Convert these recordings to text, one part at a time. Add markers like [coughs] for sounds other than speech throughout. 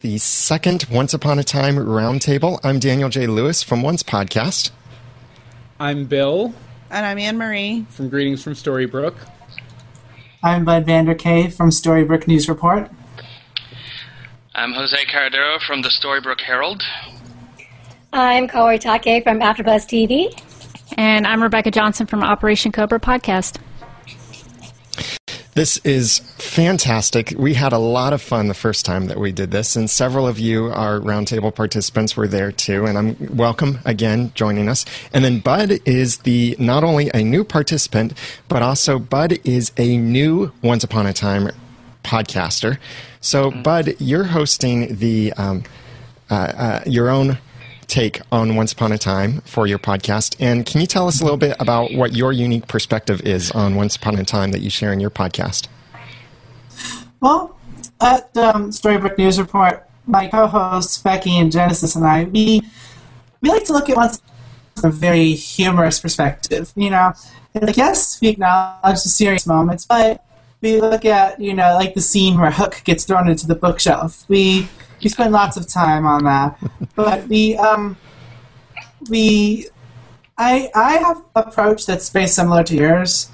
the second Once Upon a Time Roundtable. I'm Daniel J. Lewis from Once Podcast. I'm Bill And I'm Anne Marie. from Greetings from Storybrooke. I'm Bud Vanderkay from Storybrooke News Report. I'm Jose Cardero from the Storybrooke Herald. I'm Kaori Take from AfterBuzz TV. And I'm Rebecca Johnson from Operation Cobra Podcast. This is fantastic. We had a lot of fun the first time that we did this, and several of you, our roundtable participants, were there too. And I'm welcome again joining us. And then Bud is the not only a new participant, but also Bud is a new Once Upon a Time podcaster. So, Bud, you're hosting the um, uh, uh, your own take on Once Upon a Time for your podcast. And can you tell us a little bit about what your unique perspective is on Once Upon a Time that you share in your podcast? Well, at um, Storybrooke News Report, my co-hosts Becky and Genesis and I, we we like to look at once from a very humorous perspective. You know, like yes, we acknowledge the serious moments, but we look at you know like the scene where Hook gets thrown into the bookshelf. We [laughs] we spend lots of time on that, but we um we I I have approach that's very similar to yours,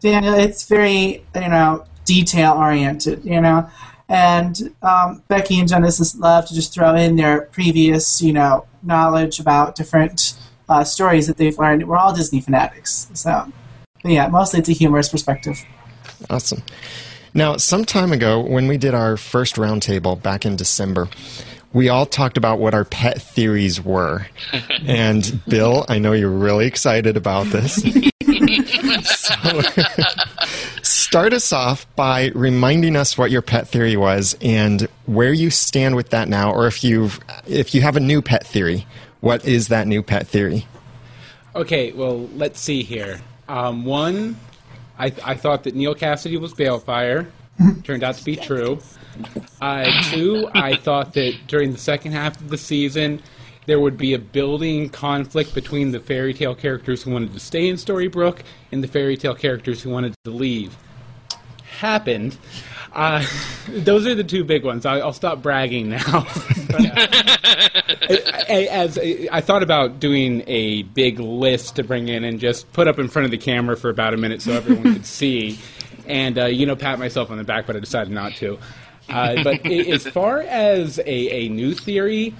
Daniel. It's very you know detail oriented, you know. And um, Becky and Genesis love to just throw in their previous, you know, knowledge about different uh, stories that they've learned. We're all Disney fanatics, so but yeah, mostly it's a humorous perspective. Awesome. Now, some time ago, when we did our first roundtable back in December, we all talked about what our pet theories were. [laughs] and Bill, I know you're really excited about this. [laughs] so, start us off by reminding us what your pet theory was and where you stand with that now, or if you've if you have a new pet theory, what is that new pet theory? Okay, well, let's see here. Um, one, I, I thought that Neal Cassidy was Baelfire. Turned out to be true. Uh, two, I thought that during the second half of the season, there would be a building conflict between the fairy tale characters who wanted to stay in Storybrooke and the fairy tale characters who wanted to leave. Happened. Uh, those are the two big ones. I, I'll stop bragging now. [laughs] But, uh, I- as I thought about doing a big list to bring in and just put up in front of the camera for about a minute so everyone could [laughs] see, and uh, you know, pat myself on the back, but I decided not to. Uh, but as far as a, a new theory,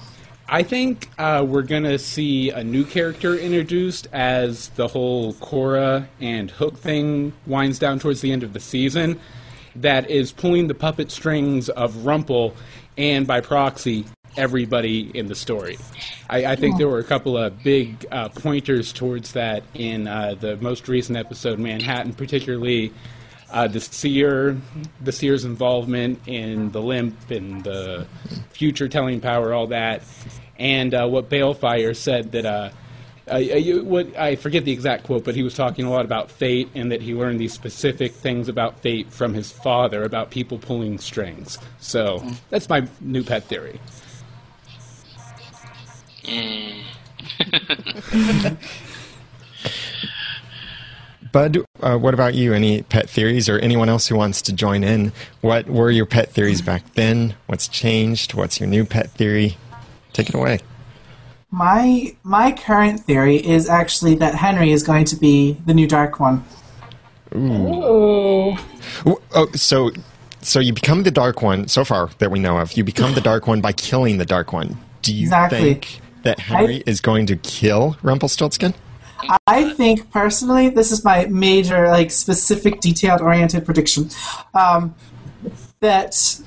I think uh, we're gonna see a new character introduced as the whole Cora and Hook thing winds down towards the end of the season. That is pulling the puppet strings of Rumple and by proxy everybody in the story. I, I think there were a couple of big uh, pointers towards that in uh, the most recent episode, Manhattan, particularly uh, the seer, the seer's involvement in the limp and the future telling power, all that, and uh, what Baelfire said that. You, what, I forget the exact quote, but he was talking a lot about fate and that he learned these specific things about fate from his father about people pulling strings. So that's my new pet theory. [laughs] Bud, uh, what about you? Any pet theories or anyone else who wants to join in? What were your pet theories back then? What's changed? What's your new pet theory? Take it away. My my current theory is actually that Henry is going to be the new Dark One. Oh, oh, so so you become the Dark One so far that we know of. You become the Dark One by killing the Dark One. Do you Exactly. think that Henry I- is going to kill Rumpelstiltskin? I think personally, this is my major, like, specific, detailed-oriented prediction. Um, that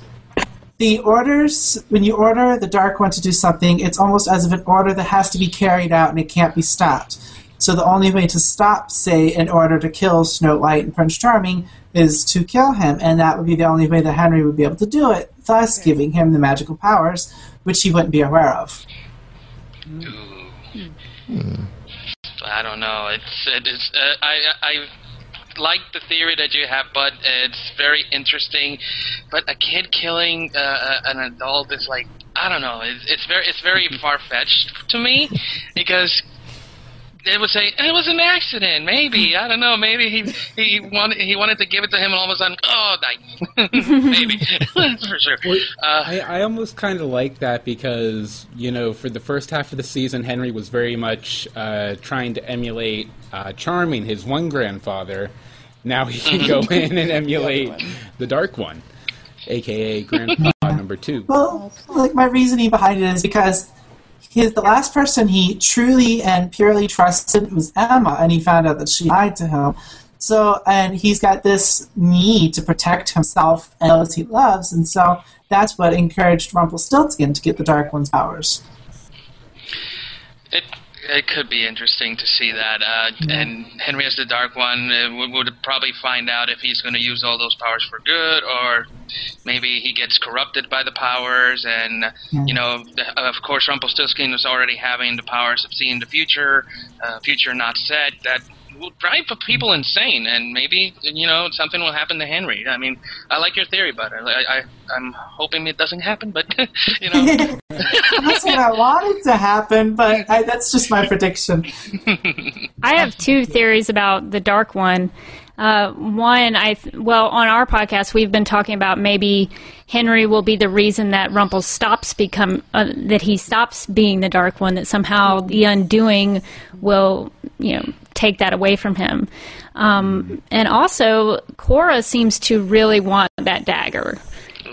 the orders, when you order the Dark One to do something, it's almost as if an order that has to be carried out and it can't be stopped. So the only way to stop, say, an order to kill Snow White and Prince Charming is to kill him, and that would be the only way that Henry would be able to do it, thus giving him the magical powers, which he wouldn't be aware of. Ooh, I don't know. It's it is. Uh, I I like the theory that you have, but it's very interesting. But a kid killing uh, uh, an adult is like I don't know. It's, it's very it's very [laughs] far fetched to me because it would say it was an accident. Maybe I don't know. Maybe he he wanted he wanted to give it to him, and all of a sudden, oh, die. [laughs] maybe [laughs] That's for sure. Uh, I, I almost kind of like that because you know for the first half of the season, Henry was very much uh, trying to emulate uh, Charming, his one grandfather. Now he can go [laughs] in and emulate the Dark One, aka Grandpa [laughs] Number Two. Well, like my reasoning behind it is because his the last person he truly and purely trusted was Emma, and he found out that she lied to him. So, and he's got this need to protect himself and those he loves, and so that's what encouraged Rumpelstiltskin to get the Dark One's powers. it it could be interesting to see that. Uh, And Henry as the Dark One uh, would, would probably find out if he's going to use all those powers for good, or maybe he gets corrupted by the powers. And you know, of course, Rumpelstiltskin is already having the powers of seeing the future, uh, future not set. That will drive people insane, and maybe you know something will happen to Henry. I mean, I like your theory, but I, I I'm hoping it doesn't happen. But [laughs] you know. That's [laughs] what I wanted to happen, but I, that's just my prediction. I have two theories about the Dark One. Uh, one, I th- well, on our podcast, we've been talking about maybe Henry will be the reason that Rumpel stops become uh, that he stops being the Dark One. That somehow the undoing will, you know, take that away from him. Um, and also, Cora seems to really want that dagger.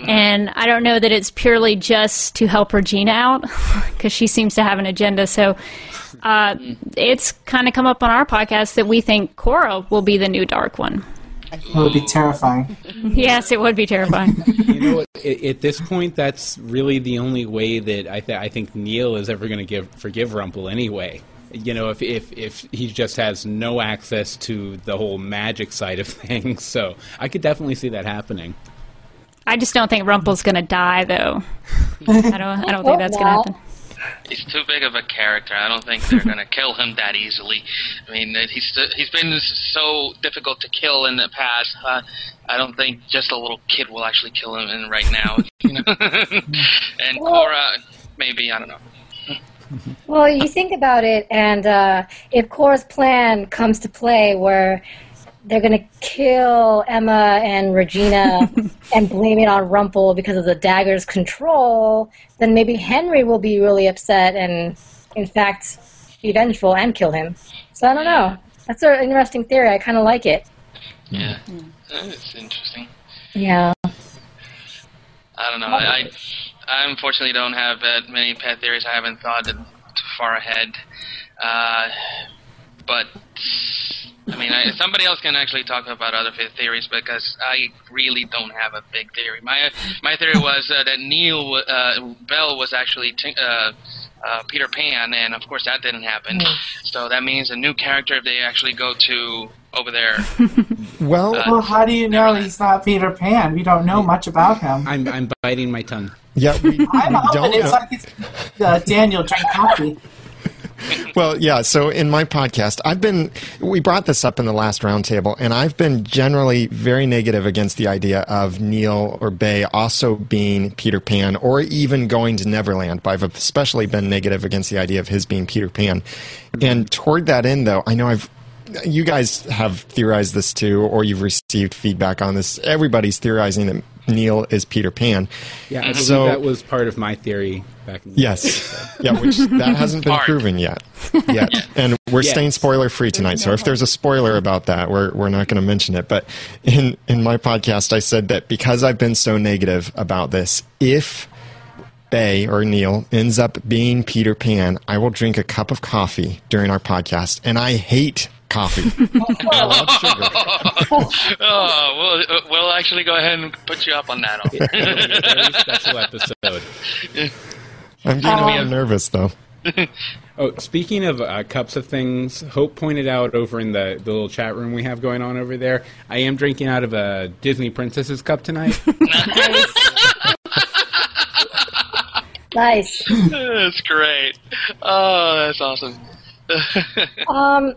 And I don't know that it's purely just to help Regina out, [laughs] because she seems to have an agenda. So uh, it's kind of come up on our podcast that we think Cora will be the new Dark One. It would be terrifying. [laughs] yes, it would be terrifying. [laughs] You know, at, at this point, that's really the only way that I, th- I think Neal is ever going to give forgive Rumple anyway. You know, if, if if he just has no access to the whole magic side of [laughs] things, so I could definitely see that happening. I just don't think Rumple's going to die, though. I don't. I don't think that's going to happen. He's too big of a character. I don't think they're going to kill him that easily. I mean, he's he's been so difficult to kill in the past. Uh, I don't think just a little kid will actually kill him in right now. [laughs] You know? [laughs] and Cora, maybe I don't know. Well, you think about it, and uh, if Cora's plan comes to play where they're going to kill Emma and Regina [laughs] and blame it on Rumple because of the dagger's control, then maybe Henry will be really upset and, in fact, be vengeful and kill him. So I don't know. That's an interesting theory. I kind of like it. Yeah, it's interesting. Yeah. I don't know. I, I, I unfortunately don't have that many pet theories. I haven't thought it too far ahead. Uh, but I mean, I, somebody else can actually talk about other theories because I really don't have a big theory. My my theory was uh, that Neal uh, Bell was actually t- uh, uh, Peter Pan, and of course that didn't happen. So that means a new character if they actually go to over there. [laughs] Well, Uh, Well, how do you know he's not Peter Pan? We don't know much about him. I'm I'm biting my tongue. Yeah, we, [laughs] we don't it's like it's, uh, Daniel drank coffee. [laughs] Well, yeah. So in my podcast, I've been, we brought this up in the last roundtable, and I've been generally very negative against the idea of Neal or Bae also being Peter Pan or even going to Neverland. But I've especially been negative against the idea of his being Peter Pan. And toward that end, though, I know I've, you guys have theorized this too, or you've received feedback on this. Everybody's theorizing that Neal is Peter Pan. Yeah, I So- that was part of my theory back in the Yes. yeah, which that [laughs] hasn't been Hard. proven yet. [laughs] Yet. And we're Yes. staying spoiler free tonight. So if there's a spoiler about that, we're we're not going to mention it. But in in my podcast I said that because I've been so negative about this, if Bae or Neal ends up being Peter Pan, I will drink a cup of coffee during our podcast. And I hate coffee. [laughs] I love sugar. [laughs] oh, we'll, uh, we'll actually go ahead and put you up on that. It'll be a very special episode. [laughs] I'm getting a little nervous though. Oh, speaking of uh, cups of things, Hope pointed out over in the, the little chat room we have going on over there. I am drinking out of a Disney Princess's cup tonight. Nice. that's great. Oh, that's awesome. Um,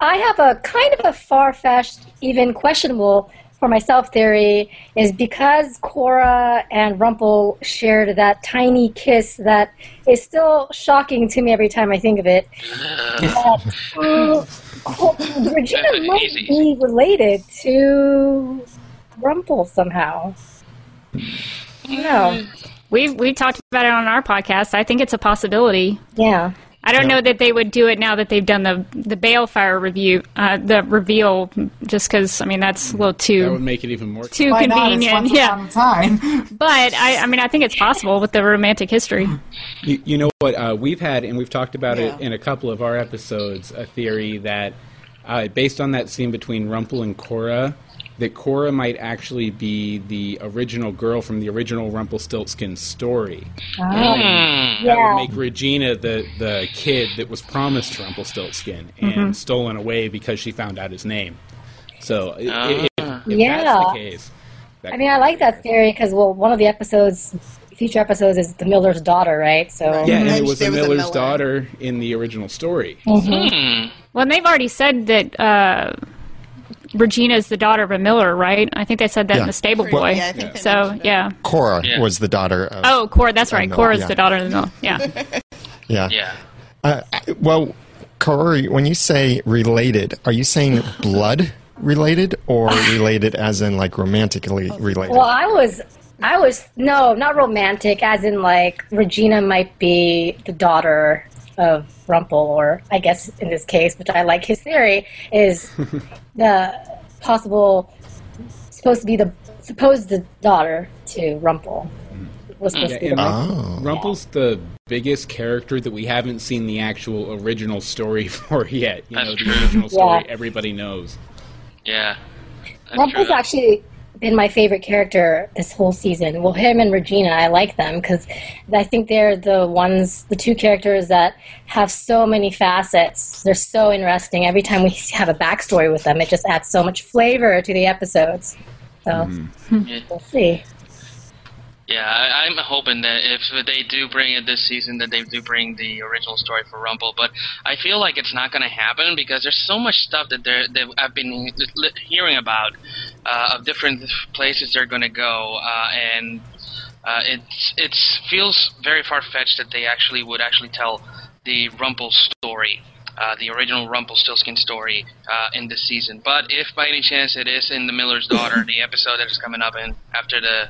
I have a kind of a far-fetched, even questionable for myself theory is because Cora and Rumple shared that tiny kiss that is still shocking to me every time I think of it. [laughs] that, uh, Regina might Easy. be related to Rumple somehow. No. We we talked about it on our podcast. I think it's a possibility. Yeah. I don't know that they would do it now that they've done the the Baelfire review, uh, the reveal, just because I mean that's a little too That too would make it even more. too Why convenient. Yeah, time. [laughs] but I I mean I think it's possible with the romantic history. You, you know what? Uh, we've had, and we've talked about it in a couple of our episodes, a theory that, uh, based on that scene between Rumple and Cora, that Cora might actually be the original girl from the original Rumpelstiltskin story. Hmm. That Yeah. would make Regina the, the kid that was promised to Rumpelstiltskin and stolen away because she found out his name. So, i- i- if, if Yeah. that's the case. that I mean, I like that theory because, well, one of the episodes, future episodes, is the Miller's daughter, right? So, Yeah, and it was there a was a Miller's Miller. daughter in the original story. Hmm. Well, and they've already said that uh, Regina is the daughter of a Miller, right? I think they said that Yeah. in the Stable Pretty- Boy. yeah, I think so that. yeah. Cora Yeah. was the daughter of. Oh, Cora. That's right. Miller, Cora's yeah. the daughter of the Miller. Yeah. [laughs] yeah. Yeah. Uh, well, Corey, when you say related, are you saying blood related or [laughs] related as in like romantically related? well, I was, I was, no, not romantic, as in like Regina might be the daughter of Rumple, or I guess in this case, which I like his theory, is [laughs] the possible, supposed to be the supposed the daughter to Rumple. Hmm. Was supposed Yeah, to be the Oh. Rumple's the biggest character that we haven't seen the actual original story [laughs] for yet. You know, That's the true. original story Yeah. everybody knows. Yeah. That's Rumple's true. actually been my favorite character this whole season. Well, him and Regina, I like them because I think they're the ones, the two characters that have so many facets. They're so interesting. Every time we [laughs] have a backstory with them, it just adds so much flavor to the episodes. So hmm. Yeah. we'll see. Yeah, I, I'm hoping that if they do bring it this season, that they do bring the original story for Rumple. But I feel like it's not going to happen because there's so much stuff that they're, that I've been hearing about uh, of different places they're going to go, uh, and uh, it's it's feels very far fetched that they actually would actually tell the Rumple story. Uh, the original Rumpelstiltskin story uh, in this season, but if by any chance it is in the Miller's Daughter, the episode that is coming up in after the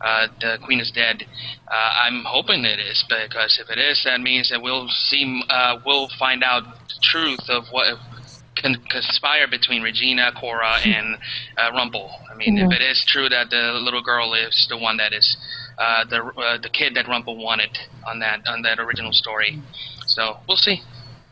uh, the Queen is dead. Uh, I'm hoping it is because if it is, that means that we'll see, uh, we'll find out the truth of what can conspire between Regina, Cora, [laughs] and uh, Rumple. I mean, if it is true that the little girl is the one that is uh, the uh, the kid that Rumple wanted on that on that original story, so we'll see.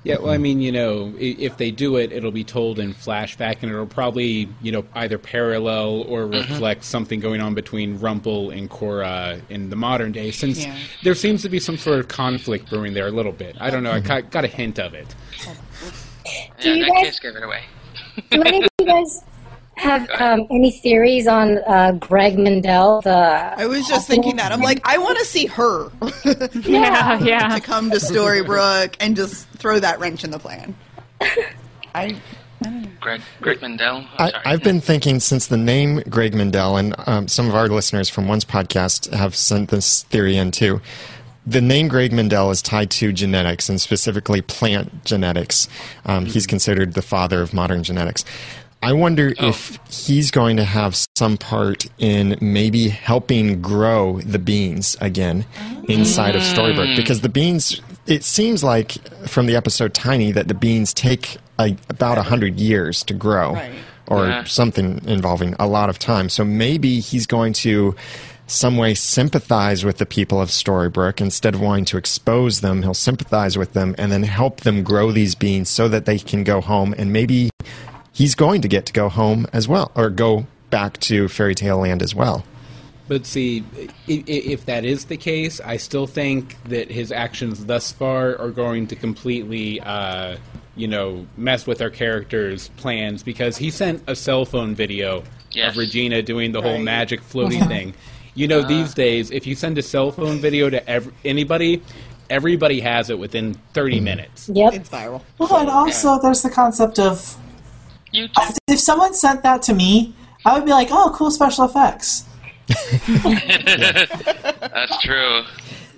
Yeah, well, I mean, you know, if they do it, it'll be told in flashback, and it'll probably, you know, either parallel or reflect something going on between Rumple and Cora in the modern day, since Yeah. there seems to be some sort of conflict brewing there a little bit. I don't know, I ca- got a hint of it. Yeah, you that guys- kiss gave it away. [laughs] Do any of you guys have um, any theories on uh, Greg Mendel? The I was just thinking that. I'm like, I want to see her [laughs] Yeah. Yeah. to come to Storybrooke and just throw that wrench in the plan. [laughs] I Greg Greg Mendel. I'm I, sorry. I've been thinking since the name Greg Mendel, and um, some of our listeners from one's podcast have sent this theory in too. The name Greg Mendel is tied to genetics and specifically plant genetics. Um, He's considered the father of modern genetics. I wonder if he's going to have some part in maybe helping grow the beans again inside of Storybrooke because the beans. It seems like from the episode Tiny that the beans take a, about a hundred years to grow Right. or Yeah. something involving a lot of time. So maybe he's going to some way sympathize with the people of Storybrooke instead of wanting to expose them. He'll sympathize with them and then help them grow these beans so that they can go home and maybe he's going to get to go home as well or go back to fairy tale land as well. But see, i- i- if that is the case, I still think that his actions thus far are going to completely, uh, you know, mess with our character's plans because he sent a cell phone video Yes. of Regina doing the whole magic floating [laughs] thing. You know, these ah. days, if you send a cell phone video to ev- anybody, everybody has it within 30 mm. minutes. Yep. it's viral. Well, and also there's the concept of YouTube. if someone sent that to me, I would be like, oh, cool special effects. [laughs] That's true.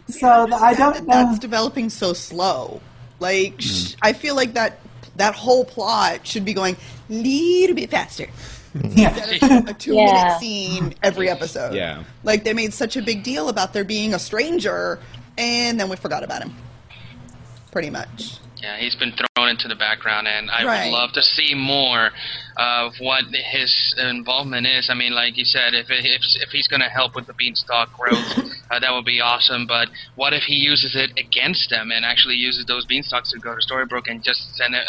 So th- I don't know. That's developing so slow. Like mm. sh- I feel like that that whole plot should be going a little bit faster. Mm-hmm. Yeah. Instead of a two Yeah. minute scene every episode. Yeah. Like they made such a big deal about there being a stranger, and then we forgot about him. Pretty much. Yeah, he's been thrown into the background, and I Right. would love to see more of what his involvement is. I mean, like you said, if if, if he's going to help with the beanstalk growth, [laughs] uh, that would be awesome. But what if he uses it against them and actually uses those beanstalks to go to Storybrooke and just send uh,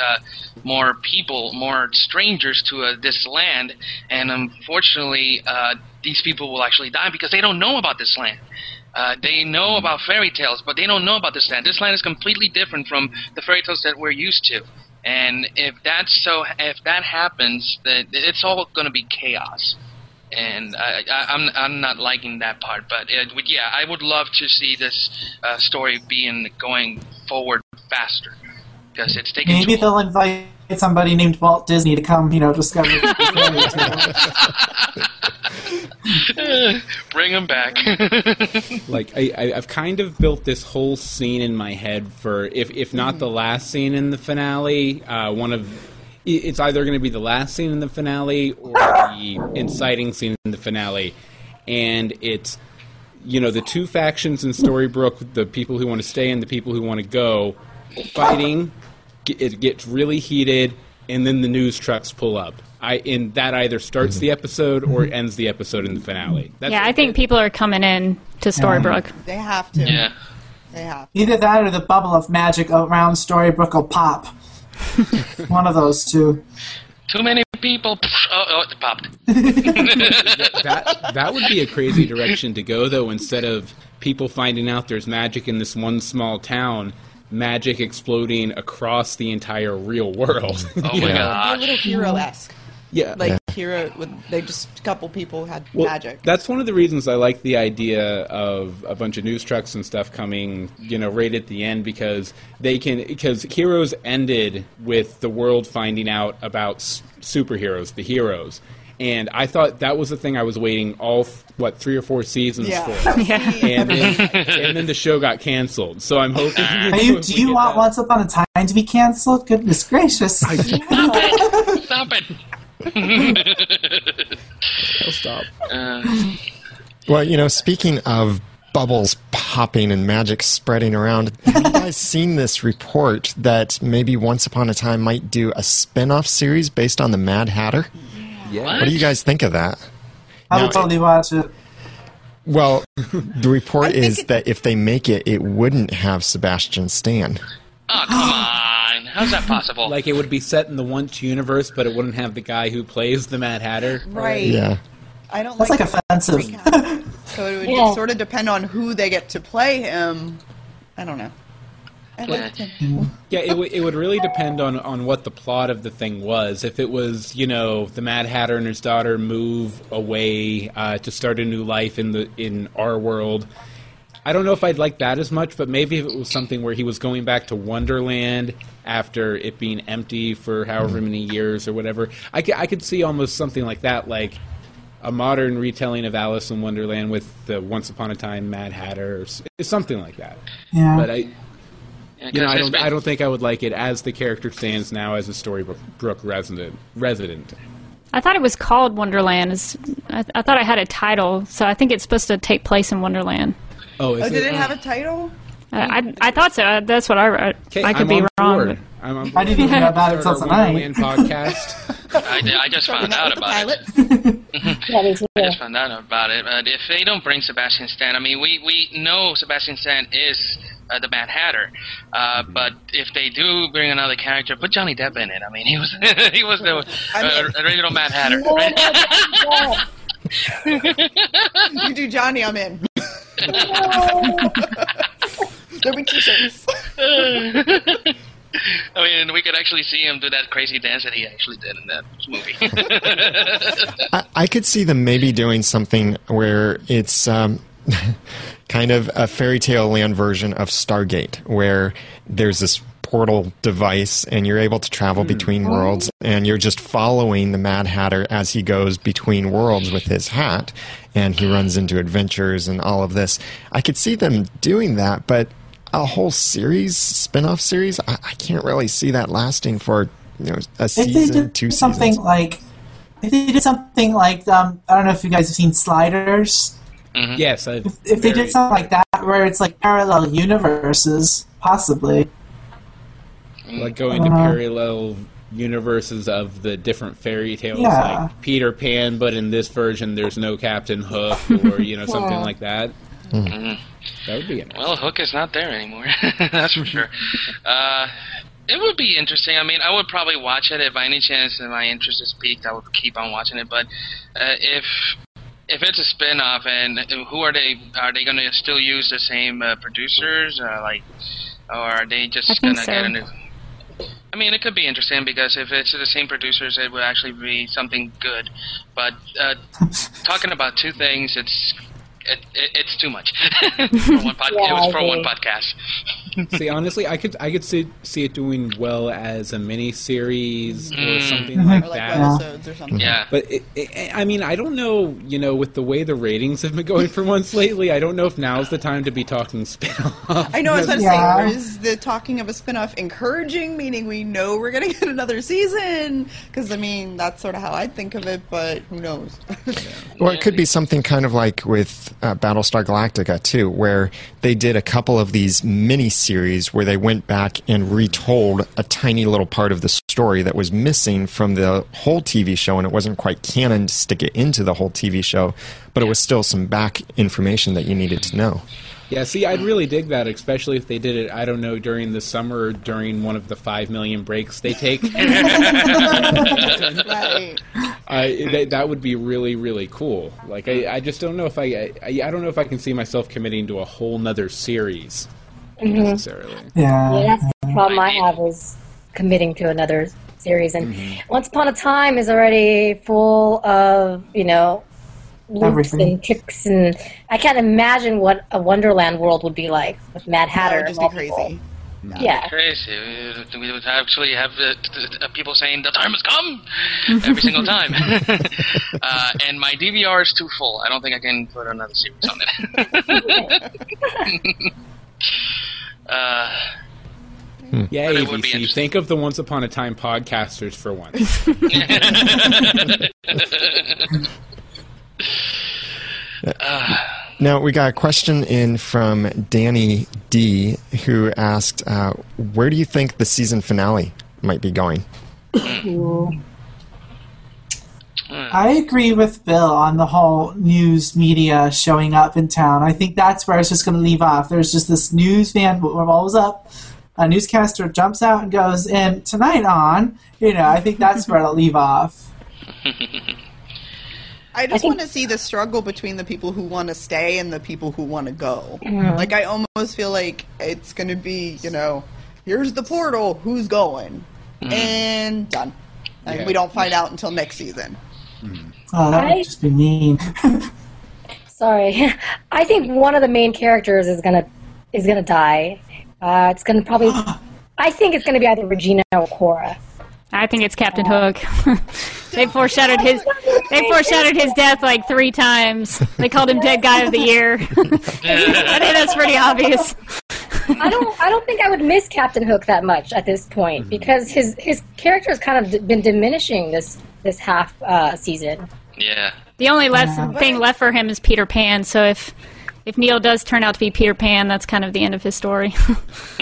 more people, more strangers to uh, this land? And unfortunately, uh, these people will actually die because they don't know about this land. Uh, they know about fairy tales, but they don't know about this land. This land is completely different from the fairy tales that we're used to. And if that's so, if that happens, that it's all going to be chaos. And I, I, I'm I'm not liking that part, but would, yeah, I would love to see this uh, story being going forward faster because it's taking Maybe too they'll invite somebody named Walt Disney to come, you know, discover. [laughs] Bring him back. [laughs] like I, I, I've kind of built this whole scene in my head for if if not the last scene in the finale, uh, one of it's either going to be the last scene in the finale or the inciting scene in the finale, and it's you know the two factions in Storybrooke, the people who want to stay and the people who want to go, fighting. G- It gets really heated, and then the news trucks pull up. I and that either starts the mm-hmm. episode or mm-hmm. ends the episode in the finale. That's yeah, I think people are coming in to Storybrooke. Um, they have to. yeah. They have. Either that or the bubble of magic around Storybrooke will pop. [laughs] One of those two. Too many people. Oh, oh, it popped. [laughs] that that would be a crazy direction to go though instead of people finding out there's magic in this one small town magic exploding across the entire real world [laughs] Oh [laughs] my know? Be a little hero esque. yeah Like hero, with they just a couple people had Well, magic. That's one of the reasons I like the idea of a bunch of news trucks and stuff coming, you know, right at the end because they can because Heroes ended with the world finding out about s- superheroes, the heroes. And I thought that was the thing I was waiting all th- what three or four seasons yeah. for. [laughs] Yeah. and then, and then the show got canceled. So I'm hoping. [laughs] Are you, do you want Once Upon a Time to be canceled? Goodness gracious. Stop [laughs] it! Stop it! I'll stop. Uh, Well, you know, speaking of bubbles popping and magic spreading around, have you guys seen this report that maybe Once Upon a Time might do a spin off series based on the Mad Hatter? Yeah. What do you guys think of that? I Now, would totally watch it. Well, [laughs] the report is it- that if they make it, it wouldn't have Sebastian Stan. oh, come on. How's that possible? Like it would be set in the Once universe, but it wouldn't have the guy who plays the Mad Hatter. right. Yeah. I don't That's like, like offensive. So it would Yeah. sort of depend on who they get to play him. I don't know. I. Yeah, it, w- it would really depend on, on what the plot of the thing was. If it was, you know, the Mad Hatter and his daughter move away uh, to start a new life in the in our world, I don't know if I'd like that as much. But maybe if it was something where he was going back to Wonderland after it being empty for however many years or whatever, I could, I could see almost something like that, like a modern retelling of Alice in Wonderland with the Once Upon a Time Mad Hatter, or s- something like that. Yeah. But I, Yeah, you know, 'cause I don't. I don't think I would like it as the character stands now as a Storybrooke resident. Resident. I thought it was called Wonderland. Is I, I thought I had a title, so I think it's supposed to take place in Wonderland. Oh, is Oh, did it? it have a title? I, I, I thought so. Uh, that's what I read. I could I'm be on wrong. board. I'm on I didn't even know about it Start until our tonight. Podcast. [laughs] I, I just found out about it. pilot. Yeah, me too. I just found out about it. But if they don't bring Sebastian Stan, I mean, we, we know Sebastian Stan is uh, the Mad Hatter. Uh, but if they do bring another character, put Johnny Depp in it. I mean, he was [laughs] he was the I mean- uh, original Mad Hatter. Right? no, don't you do Johnny, I'm in. There'll be t-shirts. I mean, we could actually see him do that crazy dance that he actually did in that movie. [laughs] I, I could see them maybe doing something where it's um, [laughs] kind of a fairy tale land version of Stargate, where there's this portal device, and you're able to travel between worlds, and you're just following the Mad Hatter as he goes between worlds with his hat, and he runs into adventures and all of this. I could see them doing that, but a whole series, spin-off series, I, I can't really see that lasting for you know a If they season, did two something seasons. like, if they did something like, um, I don't know if you guys have seen Sliders. Yes, I've If they very- did something like that, where it's like parallel universes, possibly. like going to Uh-huh. parallel universes of the different fairy tales, Yeah. like Peter Pan, but in this version there's no Captain Hook, or you know [laughs] something like that. Mhm. That would be interesting. Well, Hook is not there anymore. [laughs] That's for sure. Uh, it would be interesting. I mean, I would probably watch it if by any chance that my interest is piqued. I would keep on watching it. But uh, if if it's a spin-off, and who are they? Are they going to still use the same uh, producers, uh, like, or are they just going to so. get a new? I mean, it could be interesting because if it's the same producers, it would actually be something good. But uh, [laughs] talking about two things, it's it, it, it's too much [laughs] for one pod- Yeah, It was for one podcast. See, honestly, I could I could see see it doing well as a mini series or Mm. something Or like like that. webisodes or something. Yeah. But it, it, I mean, I don't know. You know, with the way the ratings have been going for once lately, I don't know if now's the time to be talking spin-off. I know. I was about to Yeah. say, is the talking of a spin-off encouraging? Meaning we know we're going [laughs] to get another season? Because I mean, that's sort of how I think of it. But who knows? [laughs] Well, it could be something kind of like with uh, Battlestar Galactica too, where they did a couple of these mini series where they went back and retold a tiny little part of the story that was missing from the whole TV show, and it wasn't quite canon to stick it into the whole TV show, but it was still some back information that you needed to know. Yeah, see, I'd really dig that, especially if they did it. I don't know during the summer or during one of the five million breaks they take. [laughs] right. I, that, that would be really, really cool. Like, I, I just don't know if I, I, I don't know if I can see myself committing to a whole nother series necessarily. Yeah. Yeah, that's the problem I have is committing to another series. And Once Upon a Time is already full of, you know, loops Everything. and tricks. And I can't imagine what a Wonderland world would be like with Mad That Hatter. would just be crazy. people. Yeah. Crazy. We- We would actually have t- t- uh, people saying the time has come every single time. [laughs] uh, and my DVR is too full. I don't think I can put another series on it. [laughs] [laughs] uh, Yeah, But would be ABC. Think of the Once Upon a Time podcasters for once. [laughs] Now, we got a question in from Danny D, who asked, uh, Where do you think the season finale might be going? Mm. I agree with Bill on the whole news media showing up in town. I think that's where it's just going to leave off. There's just this news van rolls up, a newscaster jumps out and goes, and tonight on, you know, I think that's where it'll [laughs] leave off. [laughs] I just think- want to see the struggle between the people who want to stay and the people who want to go. Like I almost feel like it's going to be, you know, here's the portal, who's going, mm. and done. And Yeah. we don't find out until next season. Oh, that I- would just be mean. [laughs] Sorry. I think one of the main characters is gonna is gonna die. Uh, it's gonna probably. [gasps] I think it's gonna be either Regina or Cora. I think it's Captain Hook. [laughs] they foreshadowed his they foreshadowed his death like three times. They called him Dead Guy of the Year. [laughs] I think that's pretty obvious. I don't. I don't think I would miss Captain Hook that much at this point because his his character has kind of d- been diminishing this this half uh, season. yeah. The only less thing left for him is Peter Pan. So if if Neal does turn out to be Peter Pan, that's kind of the end of his story. [laughs]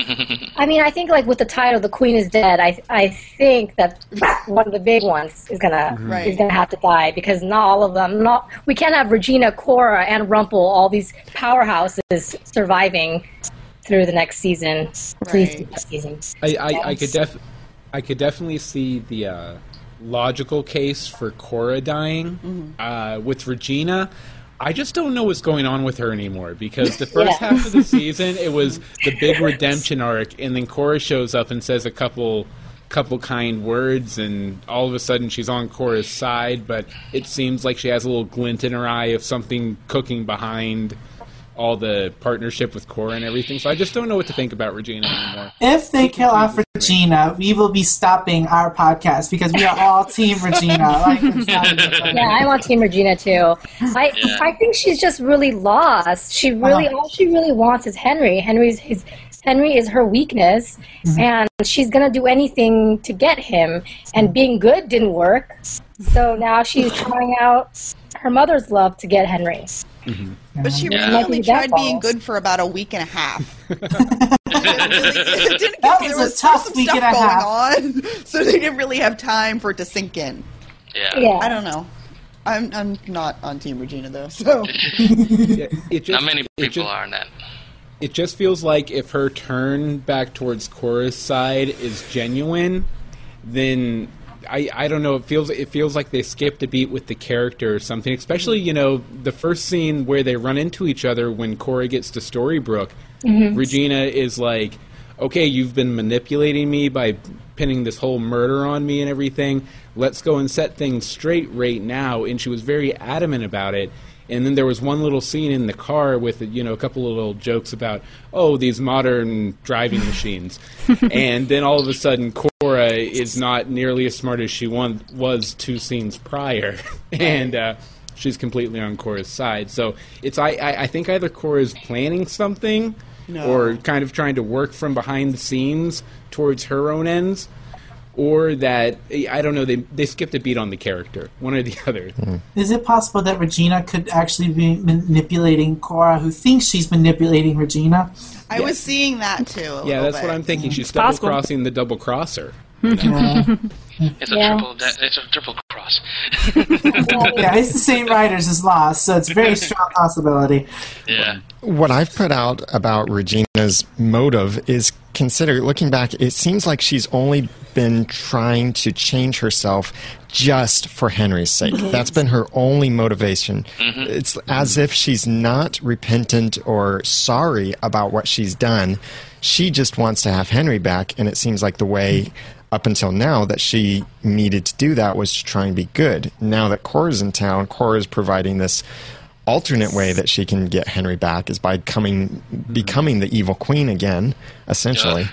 I mean, I think like with the title, "The Queen is Dead." I I think that one of the big ones is gonna Right. is gonna have to die because not all of them. Not we can't have Regina, Cora, and Rumple, all these powerhouses surviving through the next season. At least Right. next season. I, I, I could def I could definitely see the uh, logical case for Cora dying. Uh, with Regina, I just don't know what's going on with her anymore because the [laughs] first Yeah. half of the season it was [laughs] the big redemption arc, and then Cora shows up and says a couple couple kind words and all of a sudden she's on Cora's side but it seems like she has a little glint in her eye of something cooking behind all the partnership with Cora and everything. So I just don't know what to think about Regina anymore. If they kill off Regina, we will be stopping our podcast because we are all Team Regina. [laughs] Like, [laughs] Yeah, I'm on Team Regina too. I Yeah. I think she's just really lost. She really Uh-huh. all she really wants is Henry. Henry's his Henry is her weakness, and she's gonna do anything to get him. And being good didn't work, so now she's trying out her mother's love to get Henry. Mm-hmm. But she Yeah. really only be that tried being good for about a week and a half. [laughs] [laughs] it really, didn't, That there was a was tough some week stuff and a going half. on, [laughs] so they didn't really have time for it to sink in. Yeah. Yeah, I don't know. I'm I'm not on Team Regina though, so Yeah, it just, Not many it people just- are on that. it just feels like if her turn back towards Cora's side is genuine, then I, I don't know. It feels it feels like they skipped a beat with the character or something. Especially you know the first scene where they run into each other when Cora gets to Storybrooke. Mm-hmm. Regina is like, "Okay, you've been manipulating me by pinning this whole murder on me and everything. Let's go and set things straight right now." And she was very adamant about it. And then there was one little scene in the car with you know a couple of little jokes about oh these modern driving machines, [laughs] and then all of a sudden Cora is not nearly as smart as she one, was two scenes prior, [laughs] and uh, she's completely on Cora's side. So it's I, I I think either Cora's planning something No. or kind of trying to work from behind the scenes towards her own ends. Or that I don't know. They they skipped a beat on the character, one or the [laughs] other. Hmm. Is it possible that Regina could actually be manipulating Cora, who thinks she's manipulating Regina? I was seeing that too. Yeah, that's bit. what I'm thinking. She's double crossing the double crosser. It's a Yeah. triple. De- it's a triple cross. Yeah, it's the same writers as Lost, so it's a very strong possibility. yeah. What I've put out about Regina's motive is consider looking back, it seems like she's only been trying to change herself just for Henry's sake. Mm-hmm. That's been her only motivation. Mm-hmm. It's as if she's not repentant or sorry about what she's done. She just wants to have Henry back, and it seems like the way up until now that she needed to do that was to try and be good. Now that Cora's in town, Cora's providing this alternate way that she can get Henry back is by coming becoming the evil queen again, essentially. Yeah.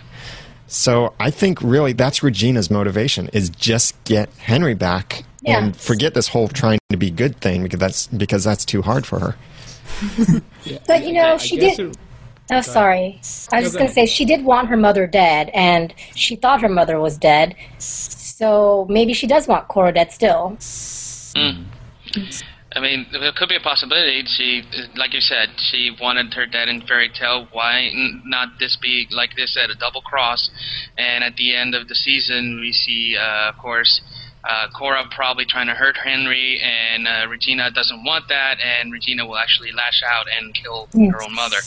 So I think really that's Regina's motivation is just get Henry back Yeah. and forget this whole trying to be good thing because that's because that's too hard for her. [laughs] but you know I she did. it- Oh, sorry. I was just going to say she did want her mother dead, and she thought her mother was dead. So maybe she does want Cora dead still. I mean, it could be a possibility. She, like you said, she wanted her dead in fairy tale. Why not this be like this at a double cross? And at the end of the season, we see, uh, of course, uh, Cora probably trying to hurt Henry, and uh, Regina doesn't want that, and Regina will actually lash out and kill her own mother.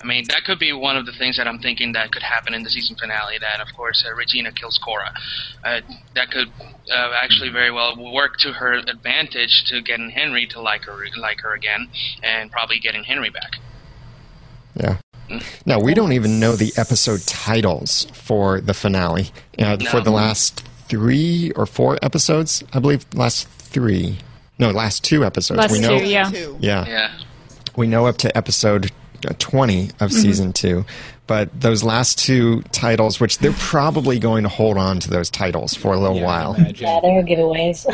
I mean, that could be one of the things that I'm thinking that could happen in the season finale. That, of course, uh, Regina kills Cora. Uh, that could uh, actually very well work to her advantage to getting Henry to like her, like her again, and probably getting Henry back. Yeah. Now we don't even know the episode titles for the finale. Uh, For No. the last three or four episodes, I believe last three. No, last two episodes. Last we know, two, yeah. Yeah, Yeah. we know up to episode uh, 20 of season two. But those last two titles, which they're probably going to hold on to those titles for a little Yeah, while. Yeah, they're giveaways.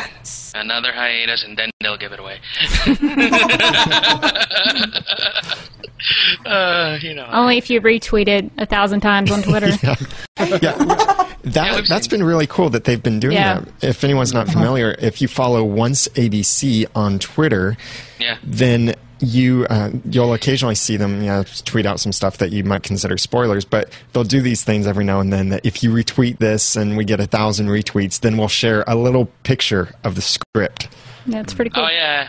[laughs] Another hiatus, and then they'll give it away. [laughs] [laughs] [laughs] uh, you know. Only if you retweet it a thousand times on Twitter. [laughs] [laughs] yeah, that we've that's been really cool that they've been doing Yeah. that. If anyone's not familiar, if you follow Once ABC on Twitter, Yeah. then you uh, you'll occasionally see them you know, tweet out some stuff that you might consider spoilers, but they'll do these things every now and then. That if you retweet this and we get a thousand retweets, then we'll share a little picture of the script. That's pretty cool. Oh yeah.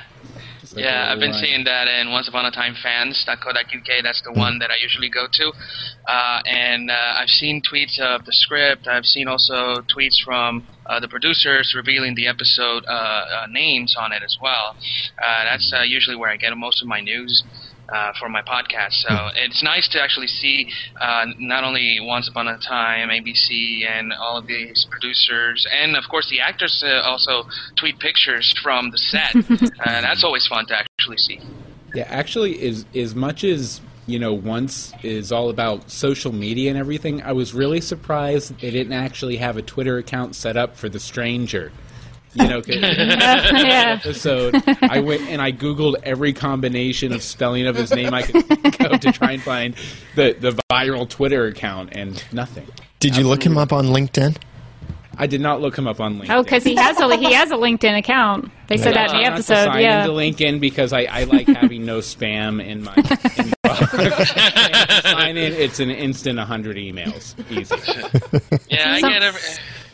Like yeah, I've been seeing that in Once Upon a Time fans.co.uk. That's the one that I usually go to. Uh, and uh, I've seen tweets of the script. I've seen also tweets from uh, the producers revealing the episode uh, uh, names on it as well. Uh, that's uh, usually where I get most of my news. Uh, for my podcast, so it's nice to actually see uh, not only Once Upon a Time, ABC, and all of these producers, and of course the actors uh, also tweet pictures from the set. [laughs] uh, that's always fun to actually see. Yeah, actually, is as much as you know, once is all about social media and everything. I was really surprised they didn't actually have a Twitter account set up for the stranger. You know, 'cause in [laughs] yeah. episode, I went and I googled every combination of spelling of his name I could [laughs] think of to try and find the the viral Twitter account, and nothing. Did you look him up on LinkedIn? I did not look him up on oh, LinkedIn. Oh, because he has a he has a LinkedIn account. They said that in the episode. have to episode. sign Yeah. into LinkedIn because I, I like having no spam in my inbox. [laughs] Sign in, it's an instant 100 emails. Easy. Yeah, I Some- get every,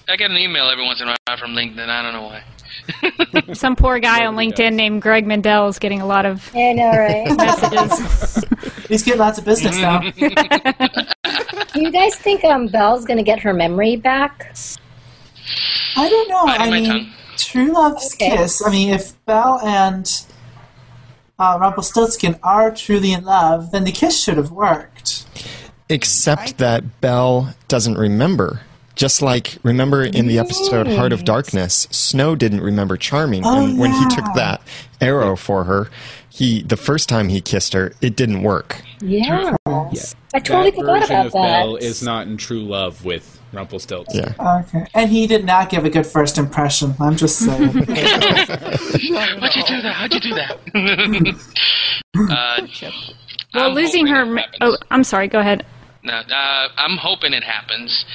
I get an email every once in a while from LinkedIn. I don't know why. [laughs] Some poor guy on LinkedIn does. named Greg Mendell is getting a lot of I know, right? messages. [laughs] He's getting lots of business now. [laughs] Do you guys think um, Belle's going to get her memory back? I don't know. Biting I mean. True Love's Okay. Kiss. I mean, if Belle and uh, Rumpelstiltskin are truly in love, then the kiss should have worked. Except that Belle doesn't remember. Just like, remember in the episode Heart of Darkness, Snow didn't remember Charming. Oh, and when he took that arrow for her, he the first time he kissed her, it didn't work. Yeah. Yeah. I totally that forgot version about of that. Belle is not in true love with Rumpelstiltskin. Yeah. Okay. And he did not give a good first impression. I'm just saying. [laughs] How'd you do that? How'd you do that? [laughs] uh, Well, I'm losing her. it. Oh, I'm sorry. Go ahead. No, uh, I'm hoping it happens.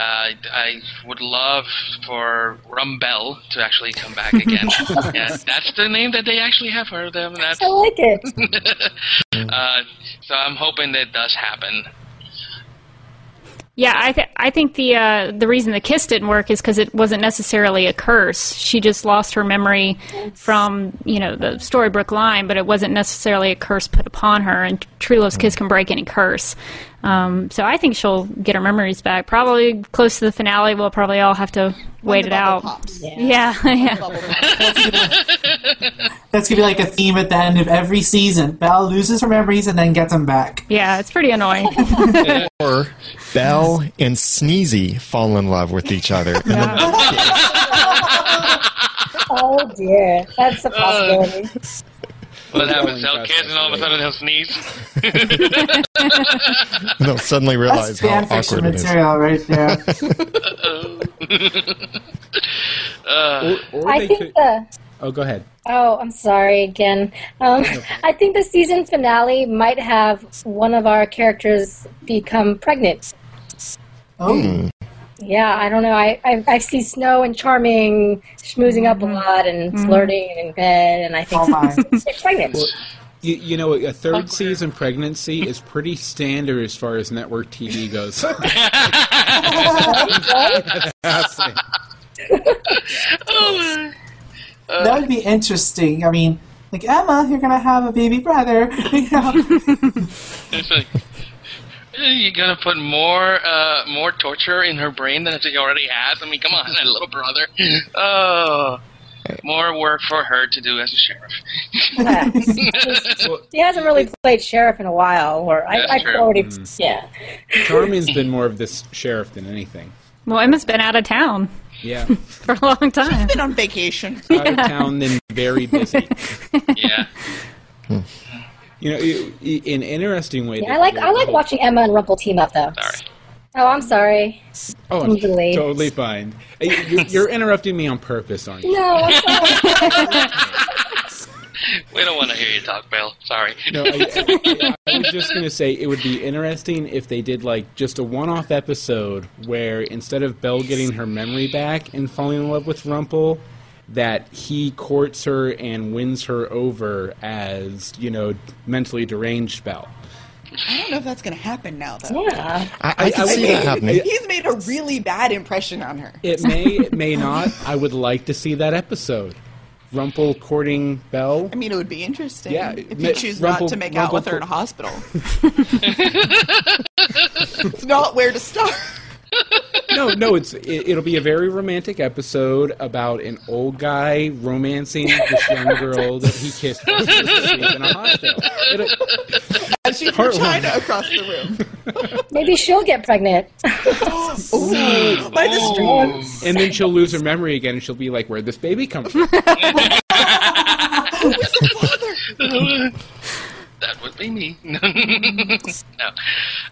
Uh, I would love for Rumbelle to actually come back [laughs] again. yeah, that's the name that they actually have for them. That's I like it. [laughs] uh, so I'm hoping that does happen. Yeah, I th- I think the uh, the reason the kiss didn't work is because it wasn't necessarily a curse. She just lost her memory from you know the Storybrooke line, but it wasn't necessarily a curse put upon her. And True Love's kiss can break any curse. Um, so I think she'll get her memories back. Probably close to the finale. We'll probably all have to wait it out. Pops. Yeah, yeah. Bubble pops. That's gonna be like a theme at the end of every season. Belle loses her memories and then gets them back. Yeah, it's pretty annoying. [laughs] Or Belle and Sneezy fall in love with each other. And then [laughs] Oh dear, that's a possibility. What happens? Going They'll kiss and all of a sudden they'll sneeze. [laughs] they'll suddenly realize That's how fan fiction awkward it is. material right there. Uh, [laughs] Or, or I think could. the. Oh, go ahead. Oh, I'm sorry again. Um, [laughs] I think the season finale might have one of our characters become pregnant. Oh, Yeah, I don't know. I I, I see Snow and Charming schmoozing up a lot and flirting in bed, and I think oh my. [laughs] they're pregnant. You, you know, a third season pregnancy is pretty standard as far as network TV goes. [laughs] [laughs] that would be interesting. I mean, like Emma, you're gonna have a baby brother. You know? It's like, you're gonna put more uh, more torture in her brain than she already has. I mean, come on, [laughs] little brother. Oh, more work for her to do as a sheriff. [laughs] he hasn't really played sheriff in a while, or I, That's I true. already yeah. Charming's been [laughs] more of this sheriff than anything. well, Emma's been out of town Yeah, for a long time. Been on vacation. out of town, then very busy. Yeah. You know, i- i- an interesting way. Yeah, I like I like whole- watching Emma and Rumple team up though. Sorry. Oh, I'm sorry. Oh, I'm delayed. totally fine. Uh, you- You're interrupting me on purpose, aren't you? No, [laughs] We don't want to hear you talk, Bill. Sorry. No, I, I, I was just going to say it would be interesting if they did like just a one-off episode where instead of Belle getting her memory back and falling in love with Rumple, that he courts her and wins her over as you know mentally deranged Belle. I don't know if that's going to happen now, though. yeah. I, I can I- see I- that happening. He's made a really bad impression on her. It may, it may not. I would like to see that episode. Rumple courting Belle. I mean, it would be interesting Yeah, if ma- you choose Rumple- not to make out with her in a hospital. [laughs] it's not where to start. [laughs] No, no, it's it, it'll be a very romantic episode about an old guy romancing this young girl that he kissed when she was asleep in a hospital. It'll- And she's from China across the room. Maybe she'll get pregnant. Ooh, by the stream. and then she'll lose her memory again, and she'll be like, "Where'd this baby come from?" [laughs] Who's the father? [laughs] that would be me. [laughs] no,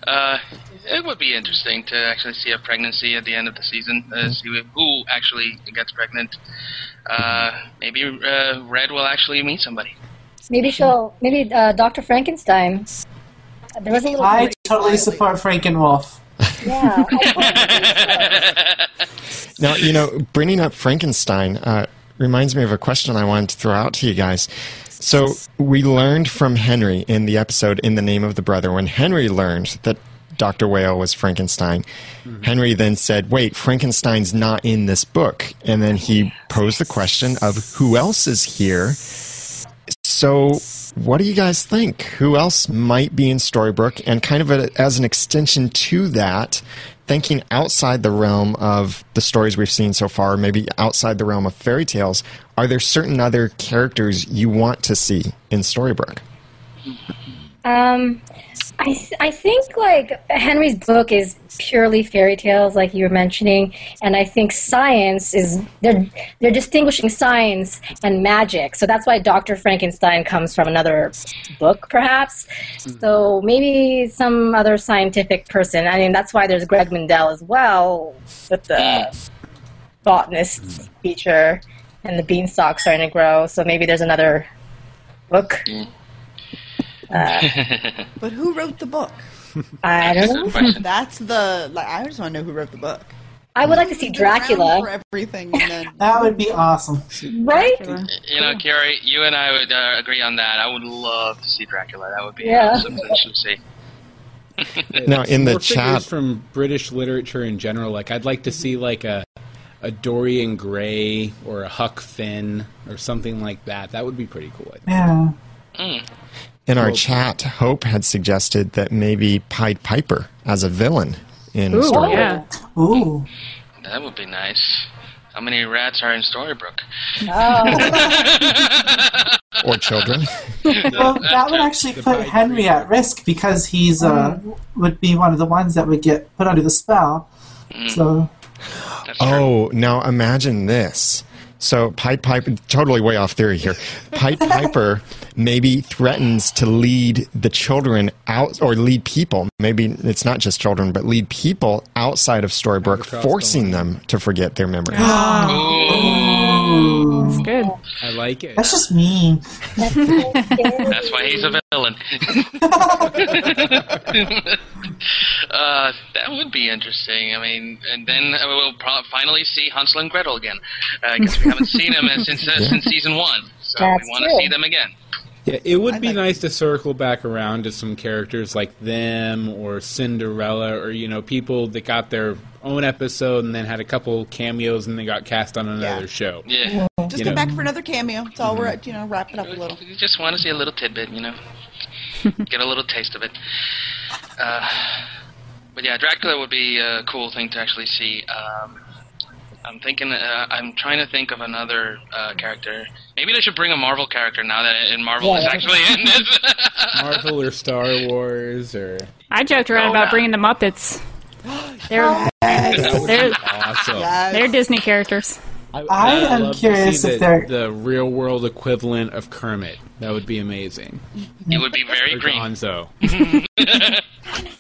uh, it would be interesting to actually see a pregnancy at the end of the season. Uh, see who actually gets pregnant. Uh, maybe uh, Red will actually meet somebody. Maybe she'll. Maybe uh, Dr. Frankenstein. There was a little. I totally support Frankenwolf. yeah. [laughs] [laughs] Now, you know, bringing up Frankenstein uh, reminds me of a question I wanted to throw out to you guys. So, we learned from Henry in the episode In the Name of the Brother, when Henry learned that Dr. Whale was Frankenstein, mm-hmm. Henry then said, Wait, Frankenstein's not in this book. And then he posed the question of who else is here. So, what do you guys think? Who else might be in Storybrooke? And kind of a, as an extension to that, thinking outside the realm of the stories we've seen so far, maybe outside the realm of fairy tales, are there certain other characters you want to see in Storybrooke? Um, I th- I think like Henry's book is purely fairy tales, like you were mentioning, and I think science is they're they're distinguishing science and magic. So that's why Doctor Frankenstein comes from another book, perhaps. Mm-hmm. So maybe some other scientific person. I mean, that's why there's Greg Mendell as well with the botanist mm-hmm. feature and the beanstalk starting to grow. So maybe there's another book. [laughs] But who wrote the book? I don't know. That's the like. I just want to know who wrote the book. I would like to see Dracula. for everything, and then [laughs] That would be awesome. Right? You know, Carrie, you and I would uh, agree on that. I would love to see Dracula. That would be Yeah. awesome to see. Now, in the chat- from British literature in general, like I'd like to see like a a Dorian Gray or a Huck Finn or something like that. That would be pretty cool. I think. Yeah. Mm. In our Well- chat, Hope had suggested that maybe Pied Piper as a villain in Ooh, Storybrooke. yeah. Ooh. That would be nice. How many rats are in Storybrooke? Oh, Or children. [laughs] Well, that would actually the put Henry at risk because he's uh, would be one of the ones that would get put under the spell. So Oh, now imagine this. So Pied Piper, totally way off theory here. Pied [laughs] Piper maybe threatens to lead the children out, or lead people. Maybe it's not just children, but lead people outside of Storybrooke, forcing them to forget their memories. Ooh, [gasps] It's good. I like it. that's just mean. that's why he's a villain. [laughs] uh, that would be interesting. I mean, and then uh, we'll pro- finally see Hansel and Gretel again, because we haven't seen them uh, [laughs] since uh, since season one. So That's we want to see them again. Yeah, it would I be like- nice to circle back around to some characters like them or Cinderella or you know people that got their own episode and then had a couple cameos and they got cast on another Yeah. show. Yeah, just You come know. back for another cameo. That's all we're at. You know, wrap it up a little. you just want to see a little tidbit, you know, [laughs] get a little taste of it. Uh, but yeah, Dracula would be a cool thing to actually see. Um, I'm thinking. Uh, I'm trying to think of another uh, character. Maybe they should bring a Marvel character now that in Marvel Yeah, is actually in this. [laughs] Marvel or Star Wars or I joked around Oh, about yeah. bringing the Muppets. They're oh. that would They're- awesome. Yes. they're Disney characters. I I'd am curious if the, they're- the real world equivalent of Kermit. That would be amazing. it would be very Or green. Gonzo. [laughs]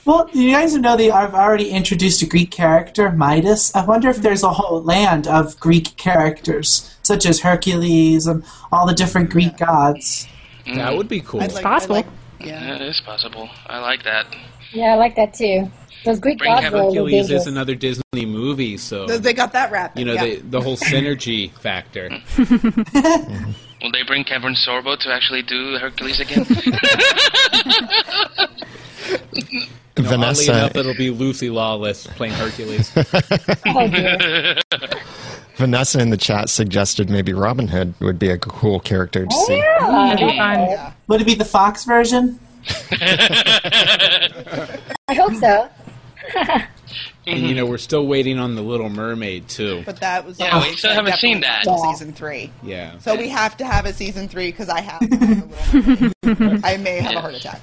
Well, you guys know that I've already introduced a Greek character, Midas. I wonder if there's a whole land of Greek characters, such as Hercules and all the different Greek gods. That would be cool. I'd like, possible. Like- yeah. Yeah, it's possible. I like that. yeah, I like that too. Those Greek Bring gods Kevin are really Hercules is another Disney movie, so They- They got that wrapped. you know yeah. the the whole synergy factor. [laughs] Mm-hmm. Will they bring Kevin Sorbo to actually do Hercules again? [laughs] [laughs] Oddly Vanessa, enough, it'll be Lucy Lawless playing Hercules. Oh. Vanessa in the chat suggested maybe Robin Hood would be a cool character to see. That'd be fun. Yeah. Would it be the Fox version? I hope so. And you know we're still waiting on the Little Mermaid too. But that was Yeah, we still haven't seen that. until season three. Yeah. So we have to have a season three because I have. [laughs] a little mermaid. I may have a heart attack.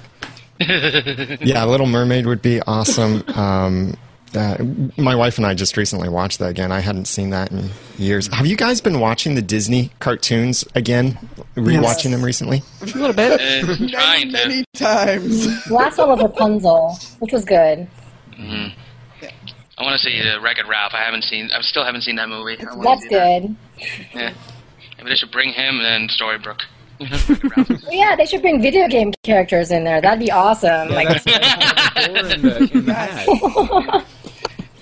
[laughs] Yeah, Little Mermaid would be awesome. Um, uh, my wife and I just recently watched that again. I hadn't seen that in years. Have you guys been watching the Disney cartoons again? Rewatching them recently? [laughs] A little bit. Uh, trying to. Many times. Last one was Rapunzel, which was good. Mm-hmm. I want to see the Wreck-It Ralph. I haven't seen. I still haven't seen that movie. I That's see that. good. Yeah. Maybe they should bring him and Storybrooke. [laughs] Well, oh, yeah, they should bring video game characters in there. That'd be awesome. Yeah, like, that's what I had before in the, in the hat. [laughs]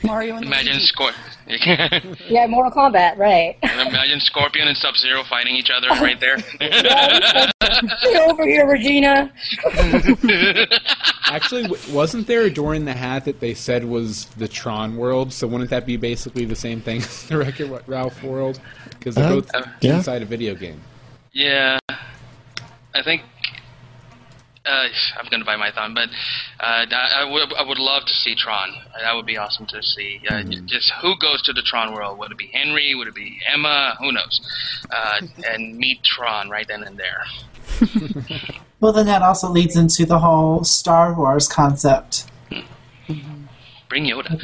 Mario and Imagine Luigi. Scor. [laughs] yeah, Mortal Kombat, right? Imagine Scorpion and Sub Zero fighting each other right there. [laughs] Get over here, Regina. [laughs] Actually, wasn't there a door in the hat that they said was the Tron world? So wouldn't that be basically the same thing as the Wreck-It Ralph world? Because they're Uh, both yeah. inside a video game. yeah, I think. Uh, I'm gonna buy my thumb, but uh, I, I would love to see Tron. That would be awesome to see. Uh, Just who goes to the Tron world? Would it be Henry? Would it be Emma? Who knows? Uh, and meet Tron right then and there. [laughs] Well, then that also leads into the whole Star Wars concept. Bring Yoda.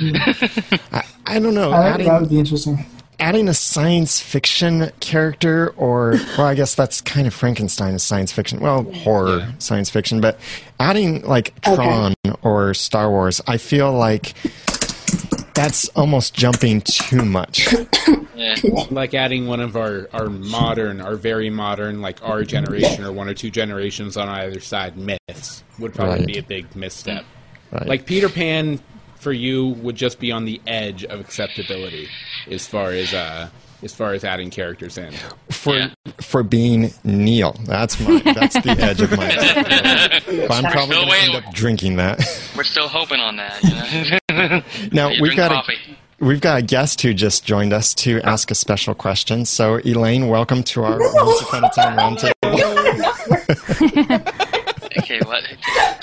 [laughs] I, I don't know. I think adding, that would be interesting. Adding a science fiction character, or well, I guess that's kind of Frankenstein is science fiction. Well, horror Yeah. science fiction, but adding like Tron or Star Wars, I feel like that's almost jumping too much. [coughs] yeah. Like adding one of our, our modern, our very modern, like our generation or one or two generations on either side myths would probably Right. be a big misstep. Right. Like Peter Pan for you would just be on the edge of acceptability as far as uh, as far as adding characters in. for Yeah. for being Neal. That's my that's the [laughs] edge of my. but I'm probably still going to end up drinking that. We're still hoping on that. You know? [laughs] now You we've drink got coffee. a we've got a guest who just joined us to ask a special question. So Elaine, welcome to our Once Upon a Time roundtable. [laughs] Okay, what?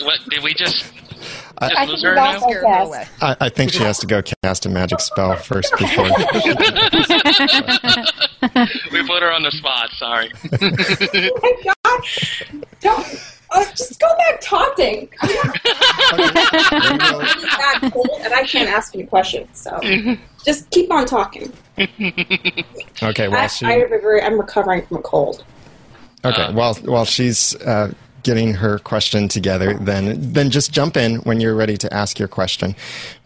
What did we just? I Just think lose we her lost now? our Scare her guest. away. I, I think she has to go cast a magic spell first before. [laughs] [laughs] We put her on the spot. Sorry. Oh my god! Don't uh, just go back talking. I'm not cold, and I can't ask any questions. So just keep on talking. Okay, well I, she I have a very, I'm recovering from a cold. Okay, while while she's uh, getting her question together, then then just jump in when you're ready to ask your question.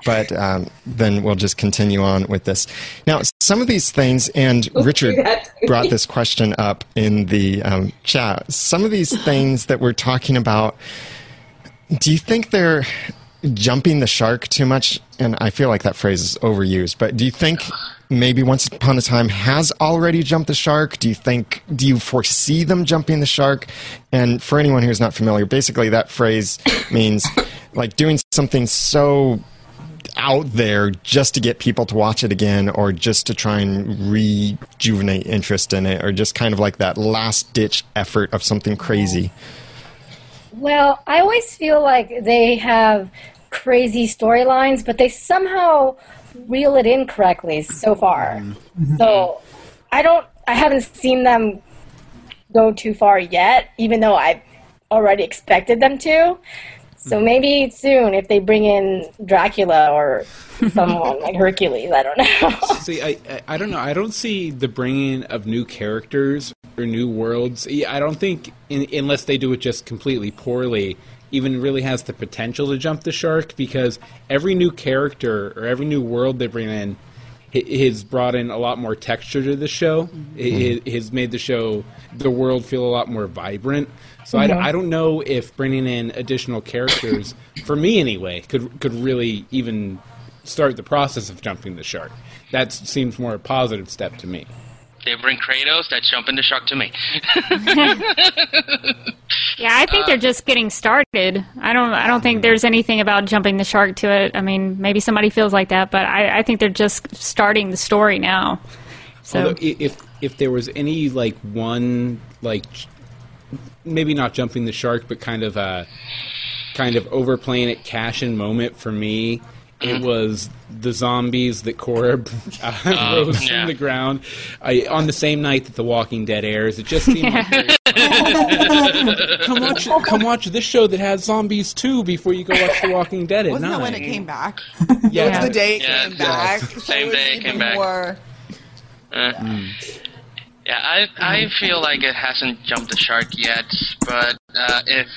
But um, then we'll just continue on with this. Now, some of these things, and Richard [laughs] brought this question up in the um, chat. Some of these things that we're talking about, do you think they're jumping the shark too much? And I feel like that phrase is overused. But do you think maybe Once Upon a Time has already jumped the shark? Do you think? Do you foresee them jumping the shark? And for anyone who's not familiar, basically that phrase [coughs] means like doing something so out there just to get people to watch it again or just to try and rejuvenate interest in it or just kind of like that last ditch effort of something crazy. Well, I always feel like they have crazy storylines, but they somehow reel it in correctly so far. Mm-hmm. So I don't, I haven't seen them go too far yet, even though I already expected them to. So mm-hmm. maybe soon, if they bring in Dracula or someone like Hercules, I don't know. [laughs] See, I, I I don't know. I don't see the bringing of new characters or new worlds. I don't think, in, unless they do it just completely poorly, even really has the potential to jump the shark because every new character or every new world they bring in has brought in a lot more texture to the show. It, mm-hmm. it has made the show, the world, feel a lot more vibrant. So I, mm-hmm. I don't know if bringing in additional characters, for me anyway, could could really even start the process of jumping the shark. That seems more a positive step to me. They bring Kratos. that's jumping the shark to me. [laughs] Yeah, I think uh, they're just getting started. I don't. I don't think mm-hmm. there's anything about jumping the shark to it. I mean, maybe somebody feels like that, but I, I think they're just starting the story now. So Although if if there was any like one like maybe not jumping the shark, but kind of a kind of overplaying it cash in moment for me. It was the zombies that Cora [laughs] uh, rose yeah. from the ground I, on the same night that The Walking Dead airs. It just seemed like very [laughs] [laughs] come watch, come watch this show that has zombies too before you go watch The Walking Dead at Wasn't nine. that when it came back? Yeah, It's the day it Yeah, came yeah. back. Same so day it came back. More, Uh, Yeah, I I feel like it hasn't jumped the shark yet, but uh, if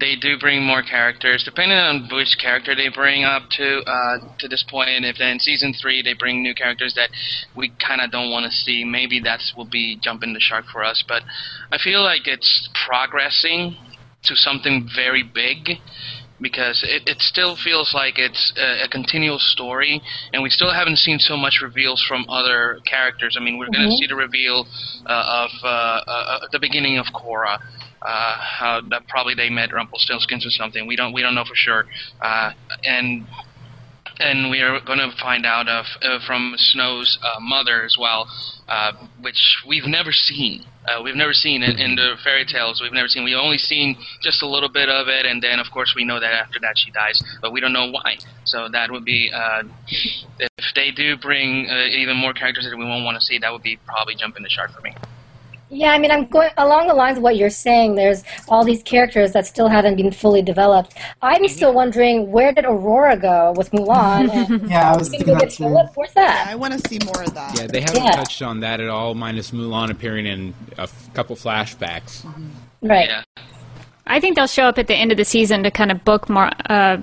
they do bring more characters, depending on which character they bring up to uh, to this point, if in season three they bring new characters that we kind of don't want to see, maybe that will be jumping the shark for us. But I feel like it's progressing to something very big because it, it still feels like it's a, a continual story, and we still haven't seen so much reveals from other characters. I mean, we're going to see the reveal uh, of uh, uh, uh, the beginning of Cora. Uh, how that probably they met Rumpelstiltskin or something. We don't we don't know for sure. Uh, and and we are going to find out of uh, from Snow's uh, mother as well, uh, which we've never seen. Uh, we've never seen it in the fairy tales. We've never seen. We've only seen just a little bit of it, and then of course we know that after that she dies, but we don't know why. So that would be uh, if they do bring uh, even more characters that we won't want to see. That would be probably jumping the shark for me. Yeah, I mean, I'm going along the lines of what you're saying. There's all these characters that still haven't been fully developed. I'm mhm. still wondering where did Aurora go with Mulan? [laughs] Yeah, I was Gonna thinking go that get too. Philip? Yeah. I want to see more of that. Yeah, they haven't Yeah. touched on that at all, minus Mulan appearing in a f- couple flashbacks. Mm-hmm. Right. Yeah. I think they'll show up at the end of the season to kind of bookmark, uh,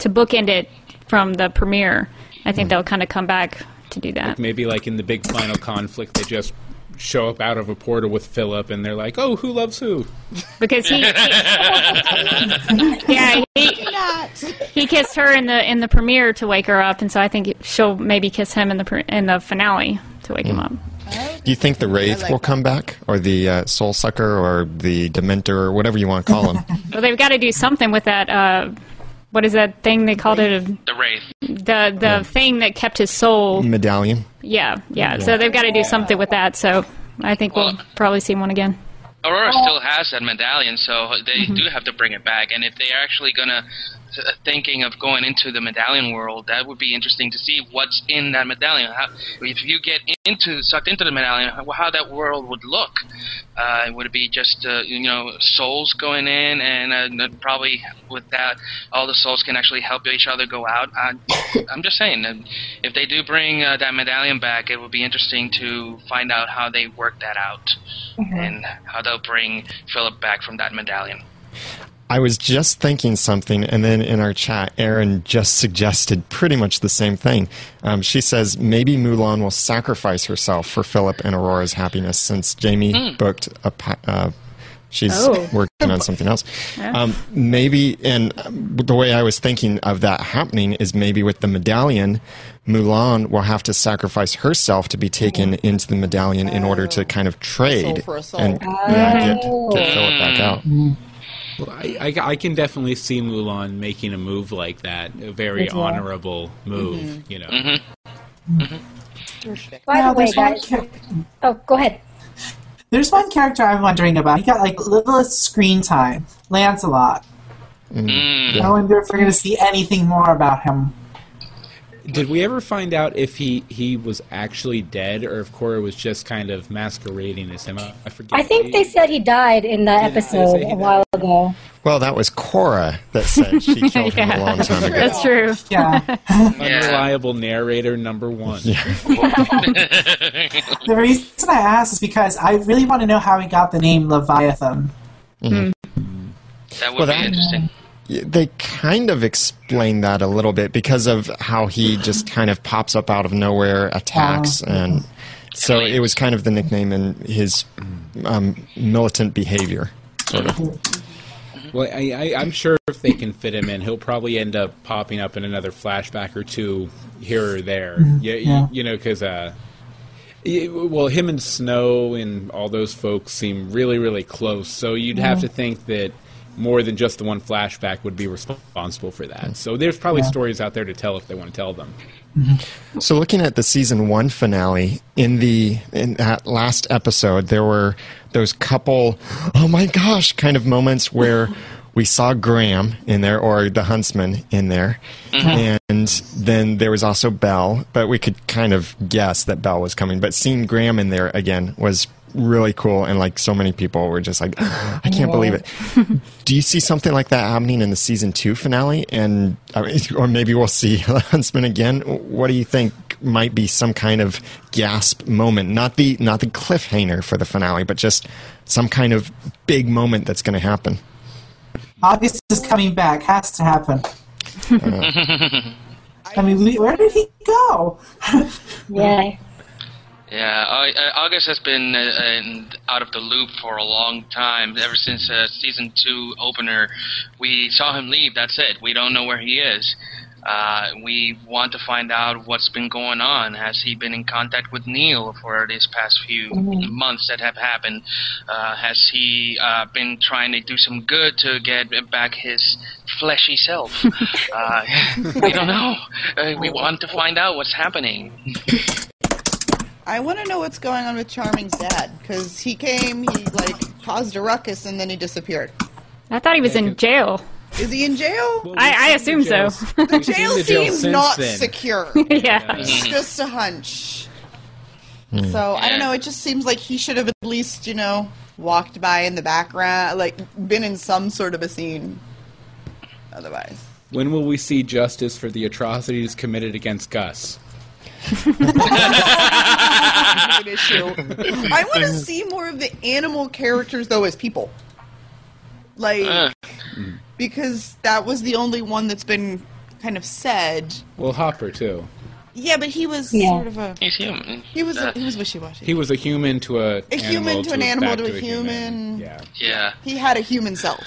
to bookend it from the premiere. I think mm. they'll kind of come back to do that. Maybe like in the big final conflict, they just show up out of a portal with Philip, and they're like, "Oh, who loves who?" because he, he- [laughs] yeah he, he kissed her in the in the premiere to wake her up and so i think she'll maybe kiss him in the in the finale to wake him up. Do you think the Wraith like will come back, or the uh, Soul Sucker, or the Dementor, or whatever you want to call them? [laughs] well they've got to do something with that uh what is that thing they called it? The wraith. the the thing that kept his soul. Medallion. yeah yeah. So they've got to do something with that so i think we'll probably see one again. Aurora still has that medallion, so they mm-hmm. do have to bring it back. And if they're actually gonna thinking of going into the medallion world, that would be interesting to see what's in that medallion. How, if you get into sucked into the medallion, how, how that world would look. Uh, would it be just uh, you know souls going in, and uh, probably with that, all the souls can actually help each other go out? I, [coughs] I'm just saying, if they do bring uh, that medallion back, it would be interesting to find out how they work that out and how they'll bring Philip back from that medallion. I was just thinking something, and then in our chat, Erin just suggested pretty much the same thing. Um, she says maybe Mulan will sacrifice herself for Philip and Aurora's happiness since Jamie booked a. Uh, she's Oh. working on something else. [laughs] Um, maybe, and um, the way I was thinking of that happening is maybe with the medallion, Mulan will have to sacrifice herself to be taken into the medallion in order to kind of trade for soul. and yeah, get, get Philip back out. Well, I, I, I can definitely see Mulan making a move like that, a very As well. honorable move. You know, Mm-hmm. By Yeah, the way guys char- oh go ahead There's one character I'm wondering about. He got like littlest screen time. Lancelot. Mm. I wonder if we're going to see anything more about him. Did we ever find out if he he was actually dead or if Cora was just kind of masquerading as him? I, I forget. i think they said he died in the Did episode he a died? while ago Well, that was Cora that said she [laughs] killed him a long time ago. that's true Yeah. [laughs] unreliable narrator number one. [laughs] the reason I ask is because I really want to know how he got the name Leviathan. Mm-hmm. That would Well, be that- interesting. They kind of explain that a little bit because of how he just kind of pops up out of nowhere, attacks, and so it was kind of the nickname and his um, militant behavior, sort of. Well, I, I, I'm sure if they can fit him in, he'll probably end up popping up in another flashback or two here or there. Yeah, yeah. You, you know, because uh, well, him and Snow and all those folks seem really, really close. So you'd have to think that more than just the one flashback would be responsible for that. So there's probably stories out there to tell if they want to tell them. Mm-hmm. So, looking at the season one finale, in the in that last episode, there were those couple, oh my gosh, kind of moments where [laughs] we saw Graham in there, or the huntsman in there, mm-hmm. and then there was also Belle, but we could kind of guess that Belle was coming. But seeing Graham in there again was really cool, and like so many people were just like, I can't believe it. [laughs] Do you see something like that happening in the season two finale, and uh, [laughs] or maybe we'll see [laughs] Huntsman again? What do you think might be some kind of gasp moment? Not the not the cliffhanger for the finale, but just some kind of big moment that's going to happen. August is coming back. Has to happen. I mean, where did he go? Yeah. Yeah, uh, August has been uh, uh, out of the loop for a long time. Ever since uh, season two opener, we saw him leave. That's it. We don't know where he is. Uh, we want to find out what's been going on. Has he been in contact with Neal for these past few months that have happened? Uh, has he uh, been trying to do some good to get back his fleshy self? [laughs] uh, [laughs] we don't know. Uh, we want to find out what's happening. [laughs] I want to know what's going on with Charming's dad because he came, he like caused a ruckus, and then he disappeared. I thought he was in jail. Is he in jail? Well, I- I assume the jails- so. [laughs] The we've jail the jail seems not then. secure. [laughs] yeah. It's just a hunch. Hmm. So I don't know. It just seems like he should have at least, you know, walked by in the background, like been in some sort of a scene. Otherwise, When will we see justice for the atrocities committed against Gus? It's an issue. I want to see more of the animal characters though as people, like Uh, because that was the only one that's been kind of said. Well, Hopper too. Yeah, but he was Yeah. sort of a he's human. he was Uh, a, he was wishy washy. He was a human to a A human to an animal back to a human. Yeah. yeah. he had a human self,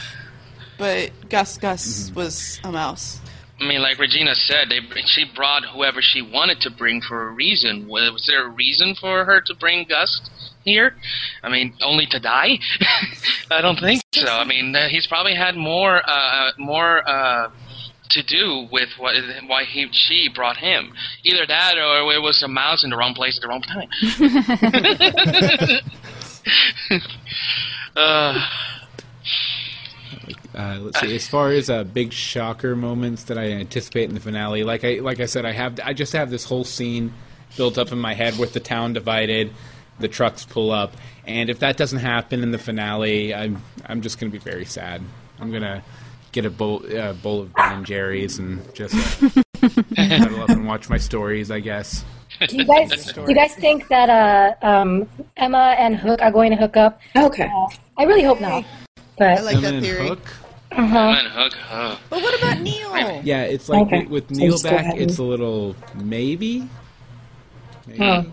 but Gus Gus Mm-hmm. was a mouse. I mean, like Regina said, they, she brought whoever she wanted to bring for a reason. Was, was there a reason for her to bring Gus here? I mean, only to die? [laughs] I don't think so. I mean, uh, he's probably had more, uh, more uh, to do with what, why he she brought him. Either that, or it was a mouse in the wrong place at the wrong time. [laughs] [laughs] uh, Uh, let's see. As far as uh, big shocker moments that I anticipate in the finale, like I like I said, I have I just have this whole scene built up in my head with the town divided, the trucks pull up, and if that doesn't happen in the finale, I'm I'm just going to be very sad. I'm gonna get a bowl uh, bowl of Ben and Jerry's and just uh, [laughs] cuddle up and watch my stories. I guess. Do you guys do you guys think that uh, um, Emma and Hook are going to hook up? Okay. Uh, I really hope not. But I like Emma that and theory. Hook. Man, Hook, oh. But what about Neal? Yeah, it's like Okay. with So Neal just back, it's a little maybe. Maybe. Huh.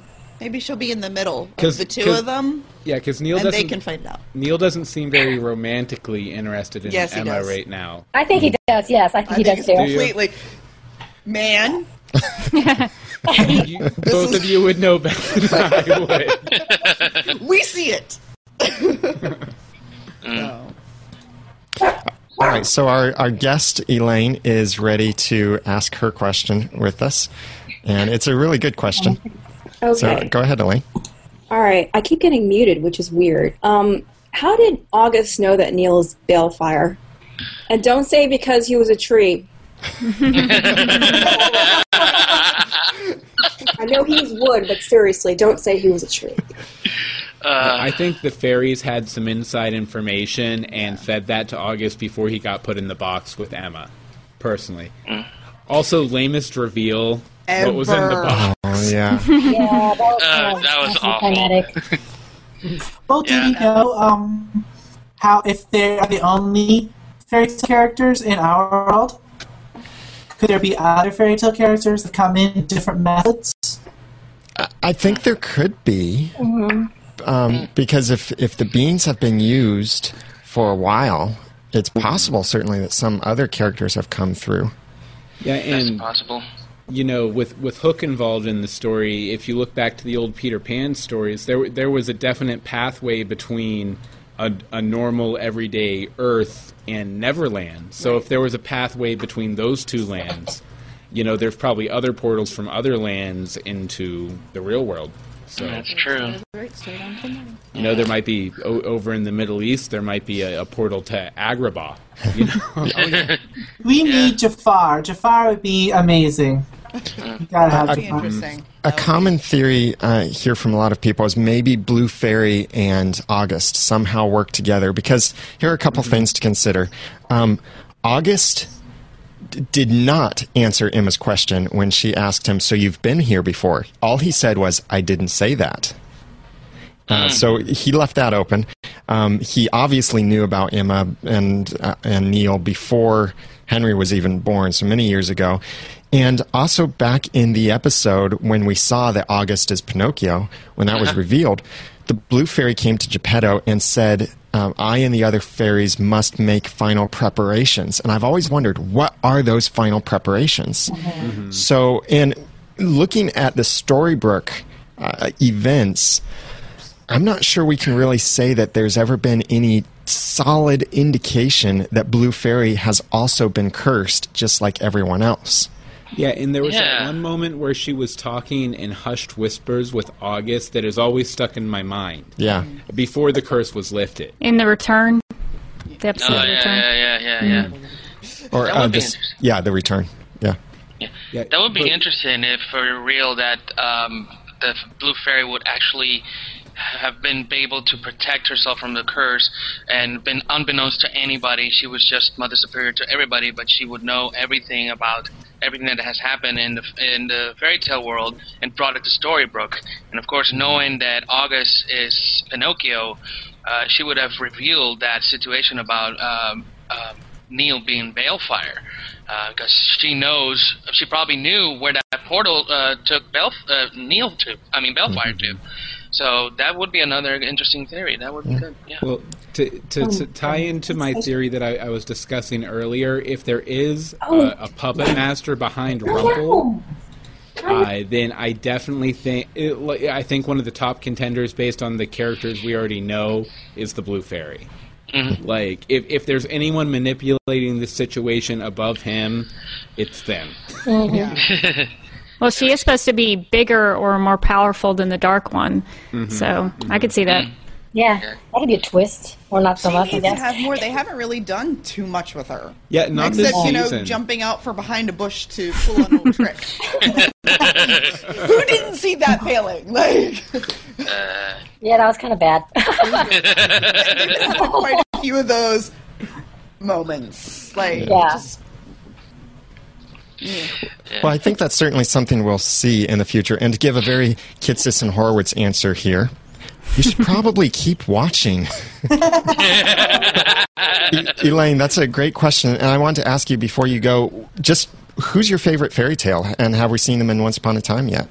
Maybe she'll be in the middle of 'Cause- the two of them, Yeah, because Neal and doesn't. they can find out. Neal doesn't seem very romantically interested in Yes, Emma right now. I think he does. Yes, I think I he think does too. completely. Man, You, both is- of you would know better than I would. [laughs] we see it. [laughs] [laughs] Mm. So, All right, so our, our guest, Elaine, is ready to ask her question with us. And it's a really good question. Okay. So go ahead, Elaine. All right. I keep getting muted, which is weird. Um, how did August know that Neal's is Baelfire? And don't say because he was a tree. [laughs] I know he's wood, but seriously, don't say he was a tree. Uh, I think the fairies had some inside information and fed that to August before he got put in the box with Emma, personally. Also, lamest reveal what was in the Ever. box. Oh, yeah. [laughs] Yeah, that was, Uh, kind of that was awful. anticlimactic. Well, do Yeah. we know um, how if they are the only fairy tale characters in our world? Could there be other fairy tale characters that come in different methods? I think there could be. Um, because if, if the beans have been used for a while, it's possible, certainly, that some other characters have come through. Yeah, that's and possible. you know, with with Hook involved in the story, if you look back to the old Peter Pan stories, there there was a definite pathway between a, a normal everyday Earth and Neverland. So if there was a pathway between those two lands, you know, there's probably other portals from other lands into the real world. So That's true. you know, there might be o- over in the Middle East, there might be a, a portal to Agrabah. You know, [laughs] [laughs] We need Jafar. Jafar would be amazing. Gotta have Be the fun. interesting. A common theory uh, here from a lot of people is maybe Blue Fairy and August somehow work together because here are a couple things to consider. Um, August d- did not answer Emma's question when she asked him, So you've been here before? All he said was, I didn't say that. Uh, so he left that open. Um, he obviously knew about Emma and uh, and Neal before Henry was even born, so many years ago. And also back in the episode when we saw that August is Pinocchio, when that was revealed, the blue fairy came to Geppetto and said, um, "I and the other fairies must make final preparations." And I've always wondered, what are those final preparations? So, in looking at the Storybrooke uh, events. I'm not sure we can really say that there's ever been any solid indication that Blue Fairy has also been cursed, just like everyone else. Yeah, and there was Yeah. that one moment where she was talking in hushed whispers with August that has always stuck in my mind. Yeah. Before the curse was lifted. In the return, the episode Oh, yeah, return. yeah, yeah, yeah, yeah. Or That uh, would be this, interesting. yeah, the return. Yeah. Yeah, That would be but- interesting if for real that um, the blue fairy would actually have been able to protect herself from the curse and been unbeknownst to anybody she was just mother superior to everybody but she would know everything about everything that has happened in the in the fairy tale world and brought it to Storybrooke and of course knowing that August is Pinocchio uh, she would have revealed that situation about um, um, Neal being Baelfire because she knows she probably knew where that portal uh, took Bel uh, Neal to. I mean Baelfire to. So that would be another interesting theory. That would be good. Yeah. Well, to, to, um, to tie um, into my theory that I, I was discussing earlier, if there is a, oh. a puppet master behind Rumple, uh, then I definitely think it, I think one of the top contenders, based on the characters we already know, is the Blue Fairy. Mm-hmm. Like, if if there's anyone manipulating the situation above him, it's them. Mm-hmm. [laughs] Well, she is supposed to be bigger or more powerful than the dark one, mm-hmm. so I could see that. Yeah, that could be a twist, or not so She much. I needs to have more. They haven't really done too much with her. Yeah, not Except, this you know, season. jumping out from behind a bush to pull an old trick. [laughs] Who didn't see that failing? Like, [laughs] Yeah, that was kind of bad. [laughs] quite a few of those moments. Like, Yeah. just Well, I think that's certainly something we'll see in the future. And to give a very Kitsis and Horowitz answer here, you should probably keep watching. [laughs] E- Elaine, that's a great question. And I want to ask you before you go just who's your favorite fairy tale? And have we seen them in Once Upon a Time yet?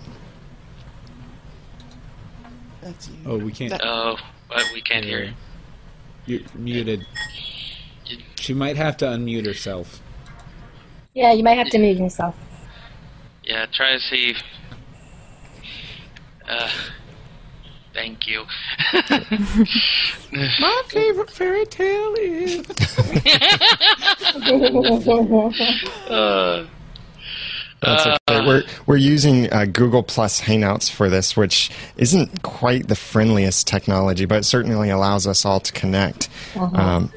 that's you. Oh, we can't. Oh, but we can't hear you. You're muted. She might have to unmute herself. Yeah, you might have to mute yourself. Yeah, try to see. Uh, thank you. [laughs] [laughs] My favorite fairy tale is. [laughs] uh, That's okay. We're we're using uh, Google Plus Hangouts for this, which isn't quite the friendliest technology, but it certainly allows us all to connect. Um,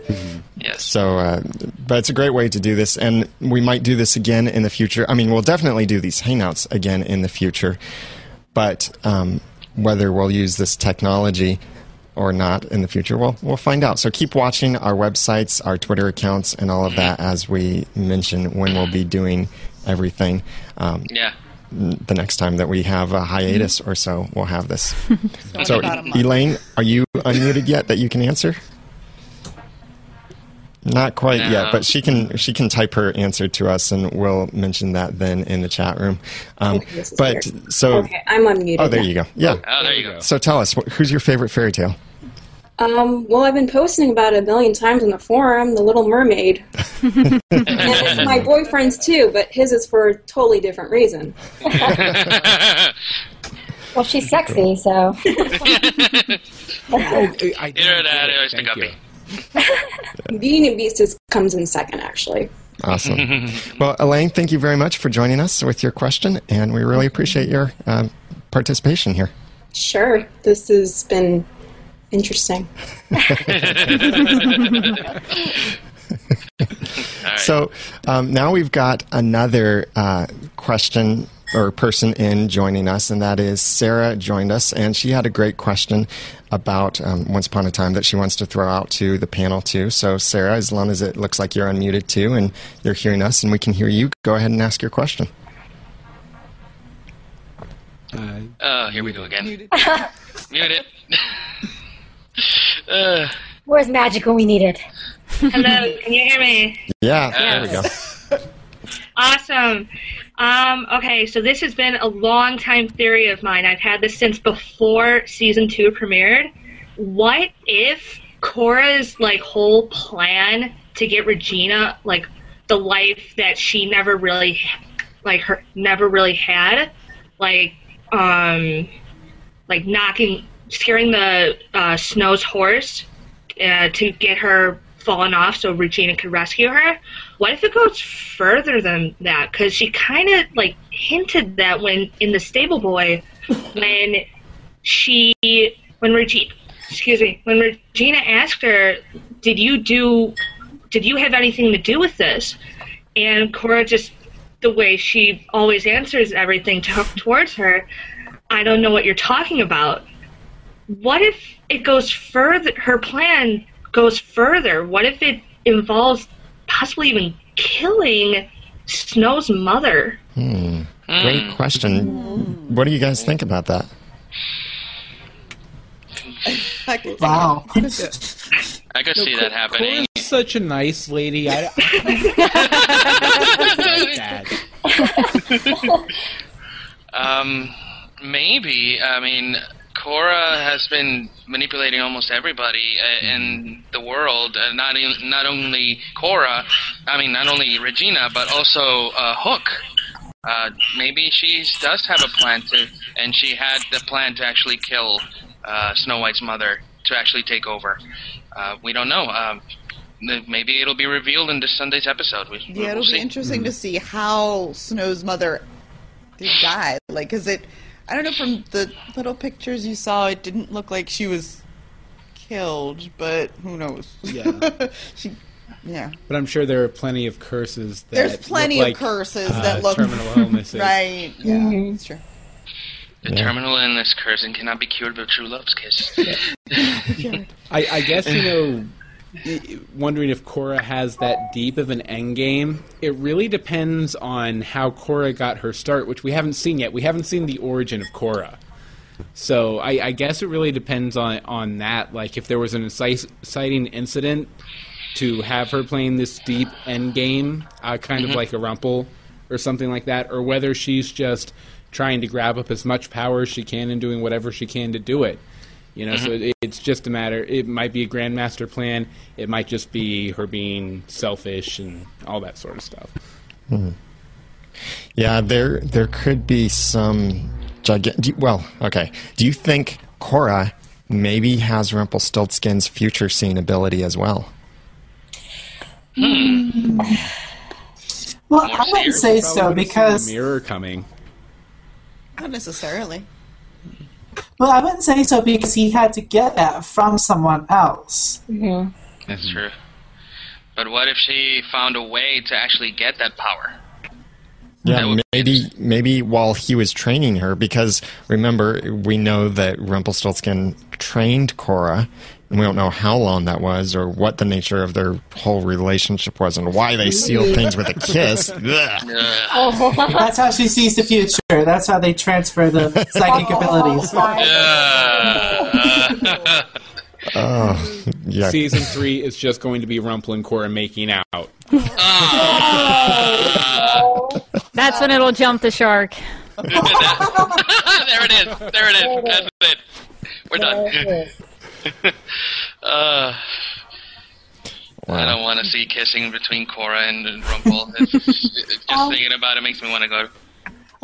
yes. So, uh, but it's a great way to do this, and we might do this again in the future. I mean, we'll definitely do these Hangouts again in the future, but um, whether we'll use this technology or not in the future, we'll we'll find out. So keep watching our websites, our Twitter accounts, and all of that as we mention when we'll be doing everything. Um, Yeah. the next time that we have a hiatus or so, we'll have this. [laughs] so, about a. Elaine, are you unmuted yet that you can answer? Not quite No. yet, but she can she can type her answer to us, and we'll mention that then in the chat room. Um, This but weird. so, Okay, I'm unmuted. oh, there now. you go. Yeah. Oh, there you go. So tell us, who's your favorite fairy tale? Um, well, I've been posting about it a million times on the forum, The Little Mermaid. [laughs] and my boyfriend's too, but his is for a totally different reason. [laughs] Well, she's sexy, so Oh, [laughs] I, I Either that or it's the Thank you. Beauty and Beast is, comes in second, actually. Awesome. well, Elaine, thank you very much for joining us with your question, and we really appreciate your um, participation here. Sure, this has been interesting. All right. [laughs] So um, now we've got another uh, question or person in joining us, and that is Sarah joined us, and she had a great question about um, Once Upon a Time that she wants to throw out to the panel too. So, Sarah, as long as it looks like you're unmuted too, and you're hearing us, and we can hear you, go ahead and ask your question. Uh, Oh, here we go again. Muted. [laughs] Mute it. [laughs] [laughs] uh, Where's magic when we need it? Hello, can you hear me? Yeah, there we go. Awesome. Um, okay, so this has been a long time theory of mine. I've had this since before season two premiered. What if Cora's like whole plan to get Regina like the life that she never really like her never really had, like um, like knocking, scaring the uh, Snow's horse uh, to get her fallen off so Regina could rescue her. What if it goes further than that? Because she kind of like hinted that when in the Stable Boy, when she when Regina, excuse me, when Regina asked her, "Did you do? Did you have anything to do with this?" And Cora just the way she always answers everything to, towards her, I don't know what you're talking about. What if it goes further? Her plan goes further. What if it involves possibly even killing Snow's mother? Hmm. Great question. What do you guys think about that? I can see Wow. I could see that happening. Cora's such a nice lady. I, [laughs] Dad. Um, maybe. I mean, Cora has been manipulating almost everybody uh, in the world. Uh, not in, not only Cora, I mean, not only Regina, but also uh, Hook. Uh, maybe she does have a plan to, and she had the plan to actually kill uh, Snow White's mother to actually take over. Uh, we don't know. Um, maybe it'll be revealed in this Sunday's episode. We, Yeah, we'll it'll see. be interesting to see how Snow's mother did die. Like, cause it, I don't know from the little pictures you saw, it didn't look like she was killed, but who knows? Yeah. [laughs] she, yeah. But I'm sure there are plenty of curses. That There's plenty look of like, curses uh, that look terminal [laughs] illnesses. right. Yeah, that's true. The terminal illness cursing cannot be cured with true love's kiss. [laughs] I, I guess you know, i- wondering if Cora has that deep of an end game. It really depends on how Cora got her start, which we haven't seen yet. We haven't seen the origin of Cora. So I, I guess it really depends on on that. Like if there was an inciting incident to have her playing this deep end game, uh, kind of like a Rumple or something like that, or whether she's just trying to grab up as much power as she can and doing whatever she can to do it. You know, so mm-hmm. it, it's just a matter. It might be a grandmaster plan. It might just be her being selfish and all that sort of stuff. Hmm. Yeah, there there could be some gigantic. Well, okay. Do you think Cora maybe has Rumpelstiltskin's future seeing ability as well? Hmm. Well, I wouldn't say so Probably would've seen because the mirror coming. Not necessarily. Well, I wouldn't say so because he had to get that from someone else. Yeah. That's true. But what if she found a way to actually get that power? Yeah, maybe maybe while he was training her, because remember we know that Rumpelstiltskin trained Cora, and we don't know how long that was or what the nature of their whole relationship was and why they sealed things with a kiss. [laughs] Ugh. Ugh. [laughs] That's how she sees the future. That's how they transfer the psychic oh, abilities. [laughs] Oh, yeah. Season three is just going to be Rumple and Cora making out. That's when it'll jump the shark. there it is. There it is. That's it. We're done. [laughs] uh, I don't want to see kissing between Cora and. It's, it's just [laughs] thinking about it makes me want to go.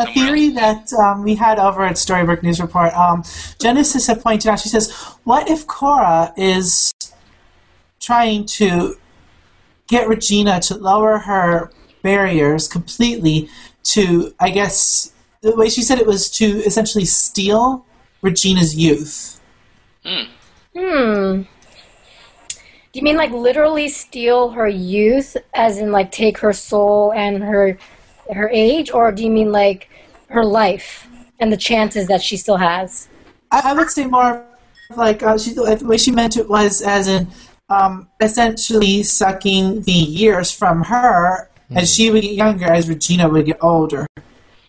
A theory that um, we had over at Storybrooke News Report, um, Genesis had pointed out, she says, what if Cora is trying to get Regina to lower her barriers completely to, I guess, the way she said it was to essentially steal Regina's youth. Hmm. Do you mean like literally steal her youth, as in like take her soul and her her age, or do you mean like her life and the chances that she still has? I, I would say more like uh, she, the way she meant it was as in um, essentially sucking the years from her as she would get younger, as Regina would get older,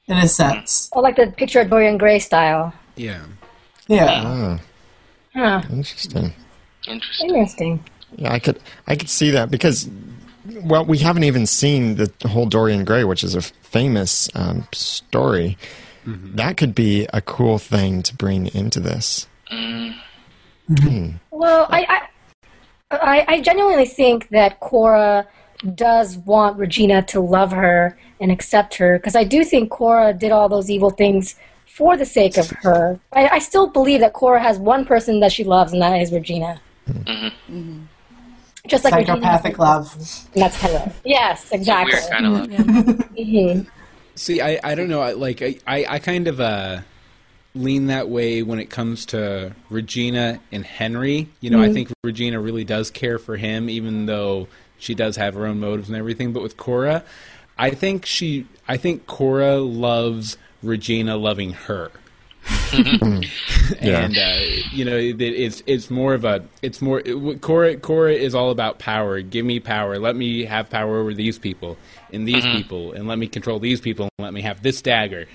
in a sense. Or like the picture of Dorian Gray style? Yeah. Yeah. Ah, Huh. interesting. Interesting. Interesting. Yeah, I could I could see that because well, we haven't even seen the whole Dorian Gray, which is a famous um, story. Mm-hmm. That could be a cool thing to bring into this. Mm-hmm. Hmm. Well, I, I, I, I genuinely think that Cora does want Regina to love her and accept her because I do think Cora did all those evil things for the sake of her. I, I still believe that Cora has one person that she loves, and that is Regina. Just like Psychopathic Regina, love. and that's Heather. Yes, exactly. Weird kind of love. Mhm. [laughs] See, I, I don't know. I, like I, I, I kind of uh, lean that way when it comes to Regina and Henry. You know, I think Regina really does care for him, even though she does have her own motives and everything. But with Cora, I think she, I think Cora loves Regina loving her. [laughs] Yeah. and uh, you know it, it's it's more of a it's more it, Cora Cora is all about power. Give me power. Let me have power over these people and these people, and let me control these people, and let me have this dagger.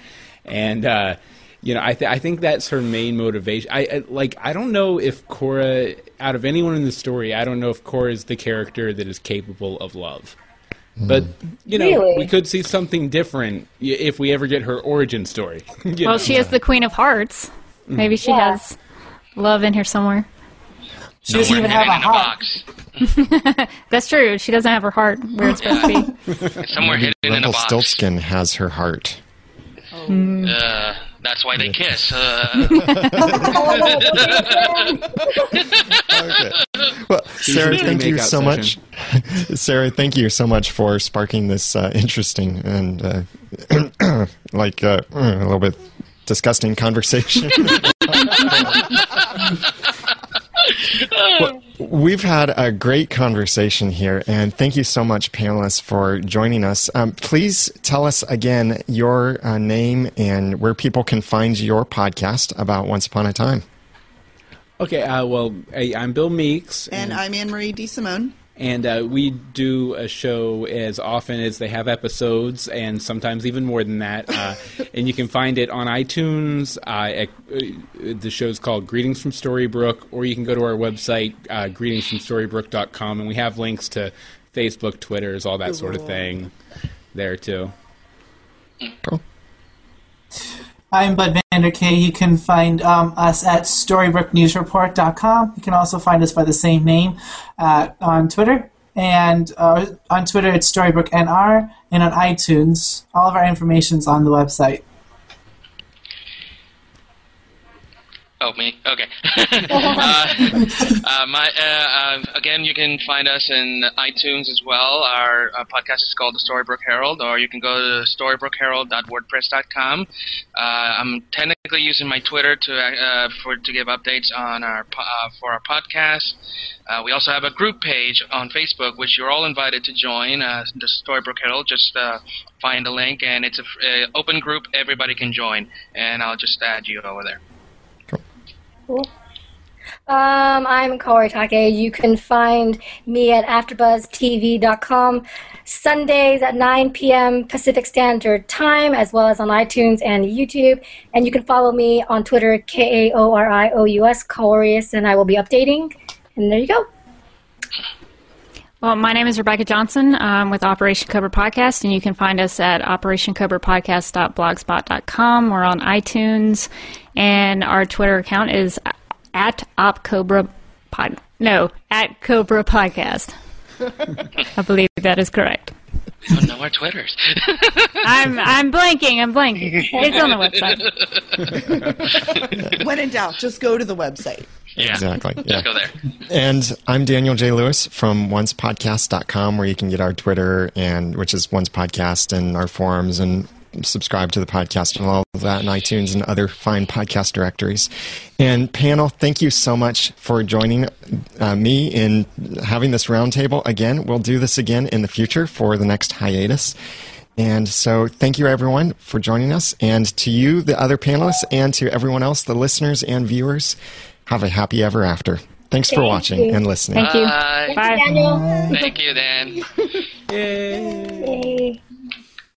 And uh, you know, I th- I think that's her main motivation. I, I like I don't know if Cora, out of anyone in the story, I don't know if Cora is the character that is capable of love. But you know, Really? we could see something different if we ever get her origin story. [laughs] Well, know? she is the Queen of Hearts. Maybe she Yeah. has love in here somewhere. She doesn't even have a in a heart. [laughs] That's true. She doesn't have her heart where it's supposed to be. It's [laughs] somewhere hidden in a box. Rumpelstiltskin has her heart. Uh, that's why they kiss. Uh, Okay. [laughs] Well, Sarah, thank you makeout so much. [laughs] Sarah, thank you so much for sparking this uh, interesting and uh, [clears throat] like uh, a little bit disgusting conversation. [laughs] Well, we've had a great conversation here, and thank you so much, panelists, for joining us. Um, please tell us again your uh, name and where people can find your podcast about Once Upon a Time. Okay, uh, well, I, I'm Bill Meeks, And I'm Anne Marie DeSimone. And uh, we do a show as often as they have episodes, and sometimes even more than that. Uh, [laughs] and you can find it on iTunes. Uh, at, uh, the show's called Greetings from Storybrooke, or you can go to our website, uh, greetingsfromstorybrooke.com, and we have links to Facebook, Twitters, all that sort of thing there too. Cool. I'm Bud Vander Kay. You can find um, us at StorybrookeNewsReport.com. You can also find us by the same name uh, on Twitter. And uh, on Twitter, it's StorybrookeNR. And on iTunes, all of our information's on the website. Oh, me? Okay. [laughs] uh, uh, my, uh, um, again, you can find us in iTunes as well. Our uh, podcast is called The Storybrooke Herald, or you can go to storybrookherald.wordpress.com. Uh, I'm technically using my Twitter to uh, for to give updates on our uh, for our podcast. Uh, we also have a group page on Facebook, which you're all invited to join. Uh, the Storybrooke Herald. Just uh, find the link, and it's an uh, open group. Everybody can join, and I'll just add you over there. Um, I'm Kaori Take. You can find me at AfterBuzzTV.com Sundays at 9 p.m. Pacific Standard Time, as well as on iTunes and YouTube. And you can follow me on Twitter, K A O R I O U S, Kaorius, and I will be updating. And there you go. Well, my name is Rebecca Johnson um, with Operation Cobra Podcast, and you can find us at operationcobrapodcast.blogspot.com. We're on iTunes, and our Twitter account is at OpCobra Pod. No, at Cobra Podcast. [laughs] I believe that is correct. We don't know our Twitters. [laughs] I'm I'm blanking. I'm blanking. It's on the website. When in doubt, just go to the website. yeah. Exactly. Just go there. And I'm Daniel J. Lewis from oncepodcast.com, where you can get our Twitter and which is Once Podcast and our forums and subscribe to the podcast and all of that in iTunes and other fine podcast directories. And panel, thank you so much for joining uh, me in having this roundtable again. We'll do this again in the future for the next hiatus. And so, thank you everyone for joining us, and to you, the other panelists, and to everyone else, the listeners and viewers. Have a happy ever after. Thanks for Thank watching you. and listening. Thank you. Bye. Bye. Daniel. Thank you, Dan. [laughs] Yay. Yay.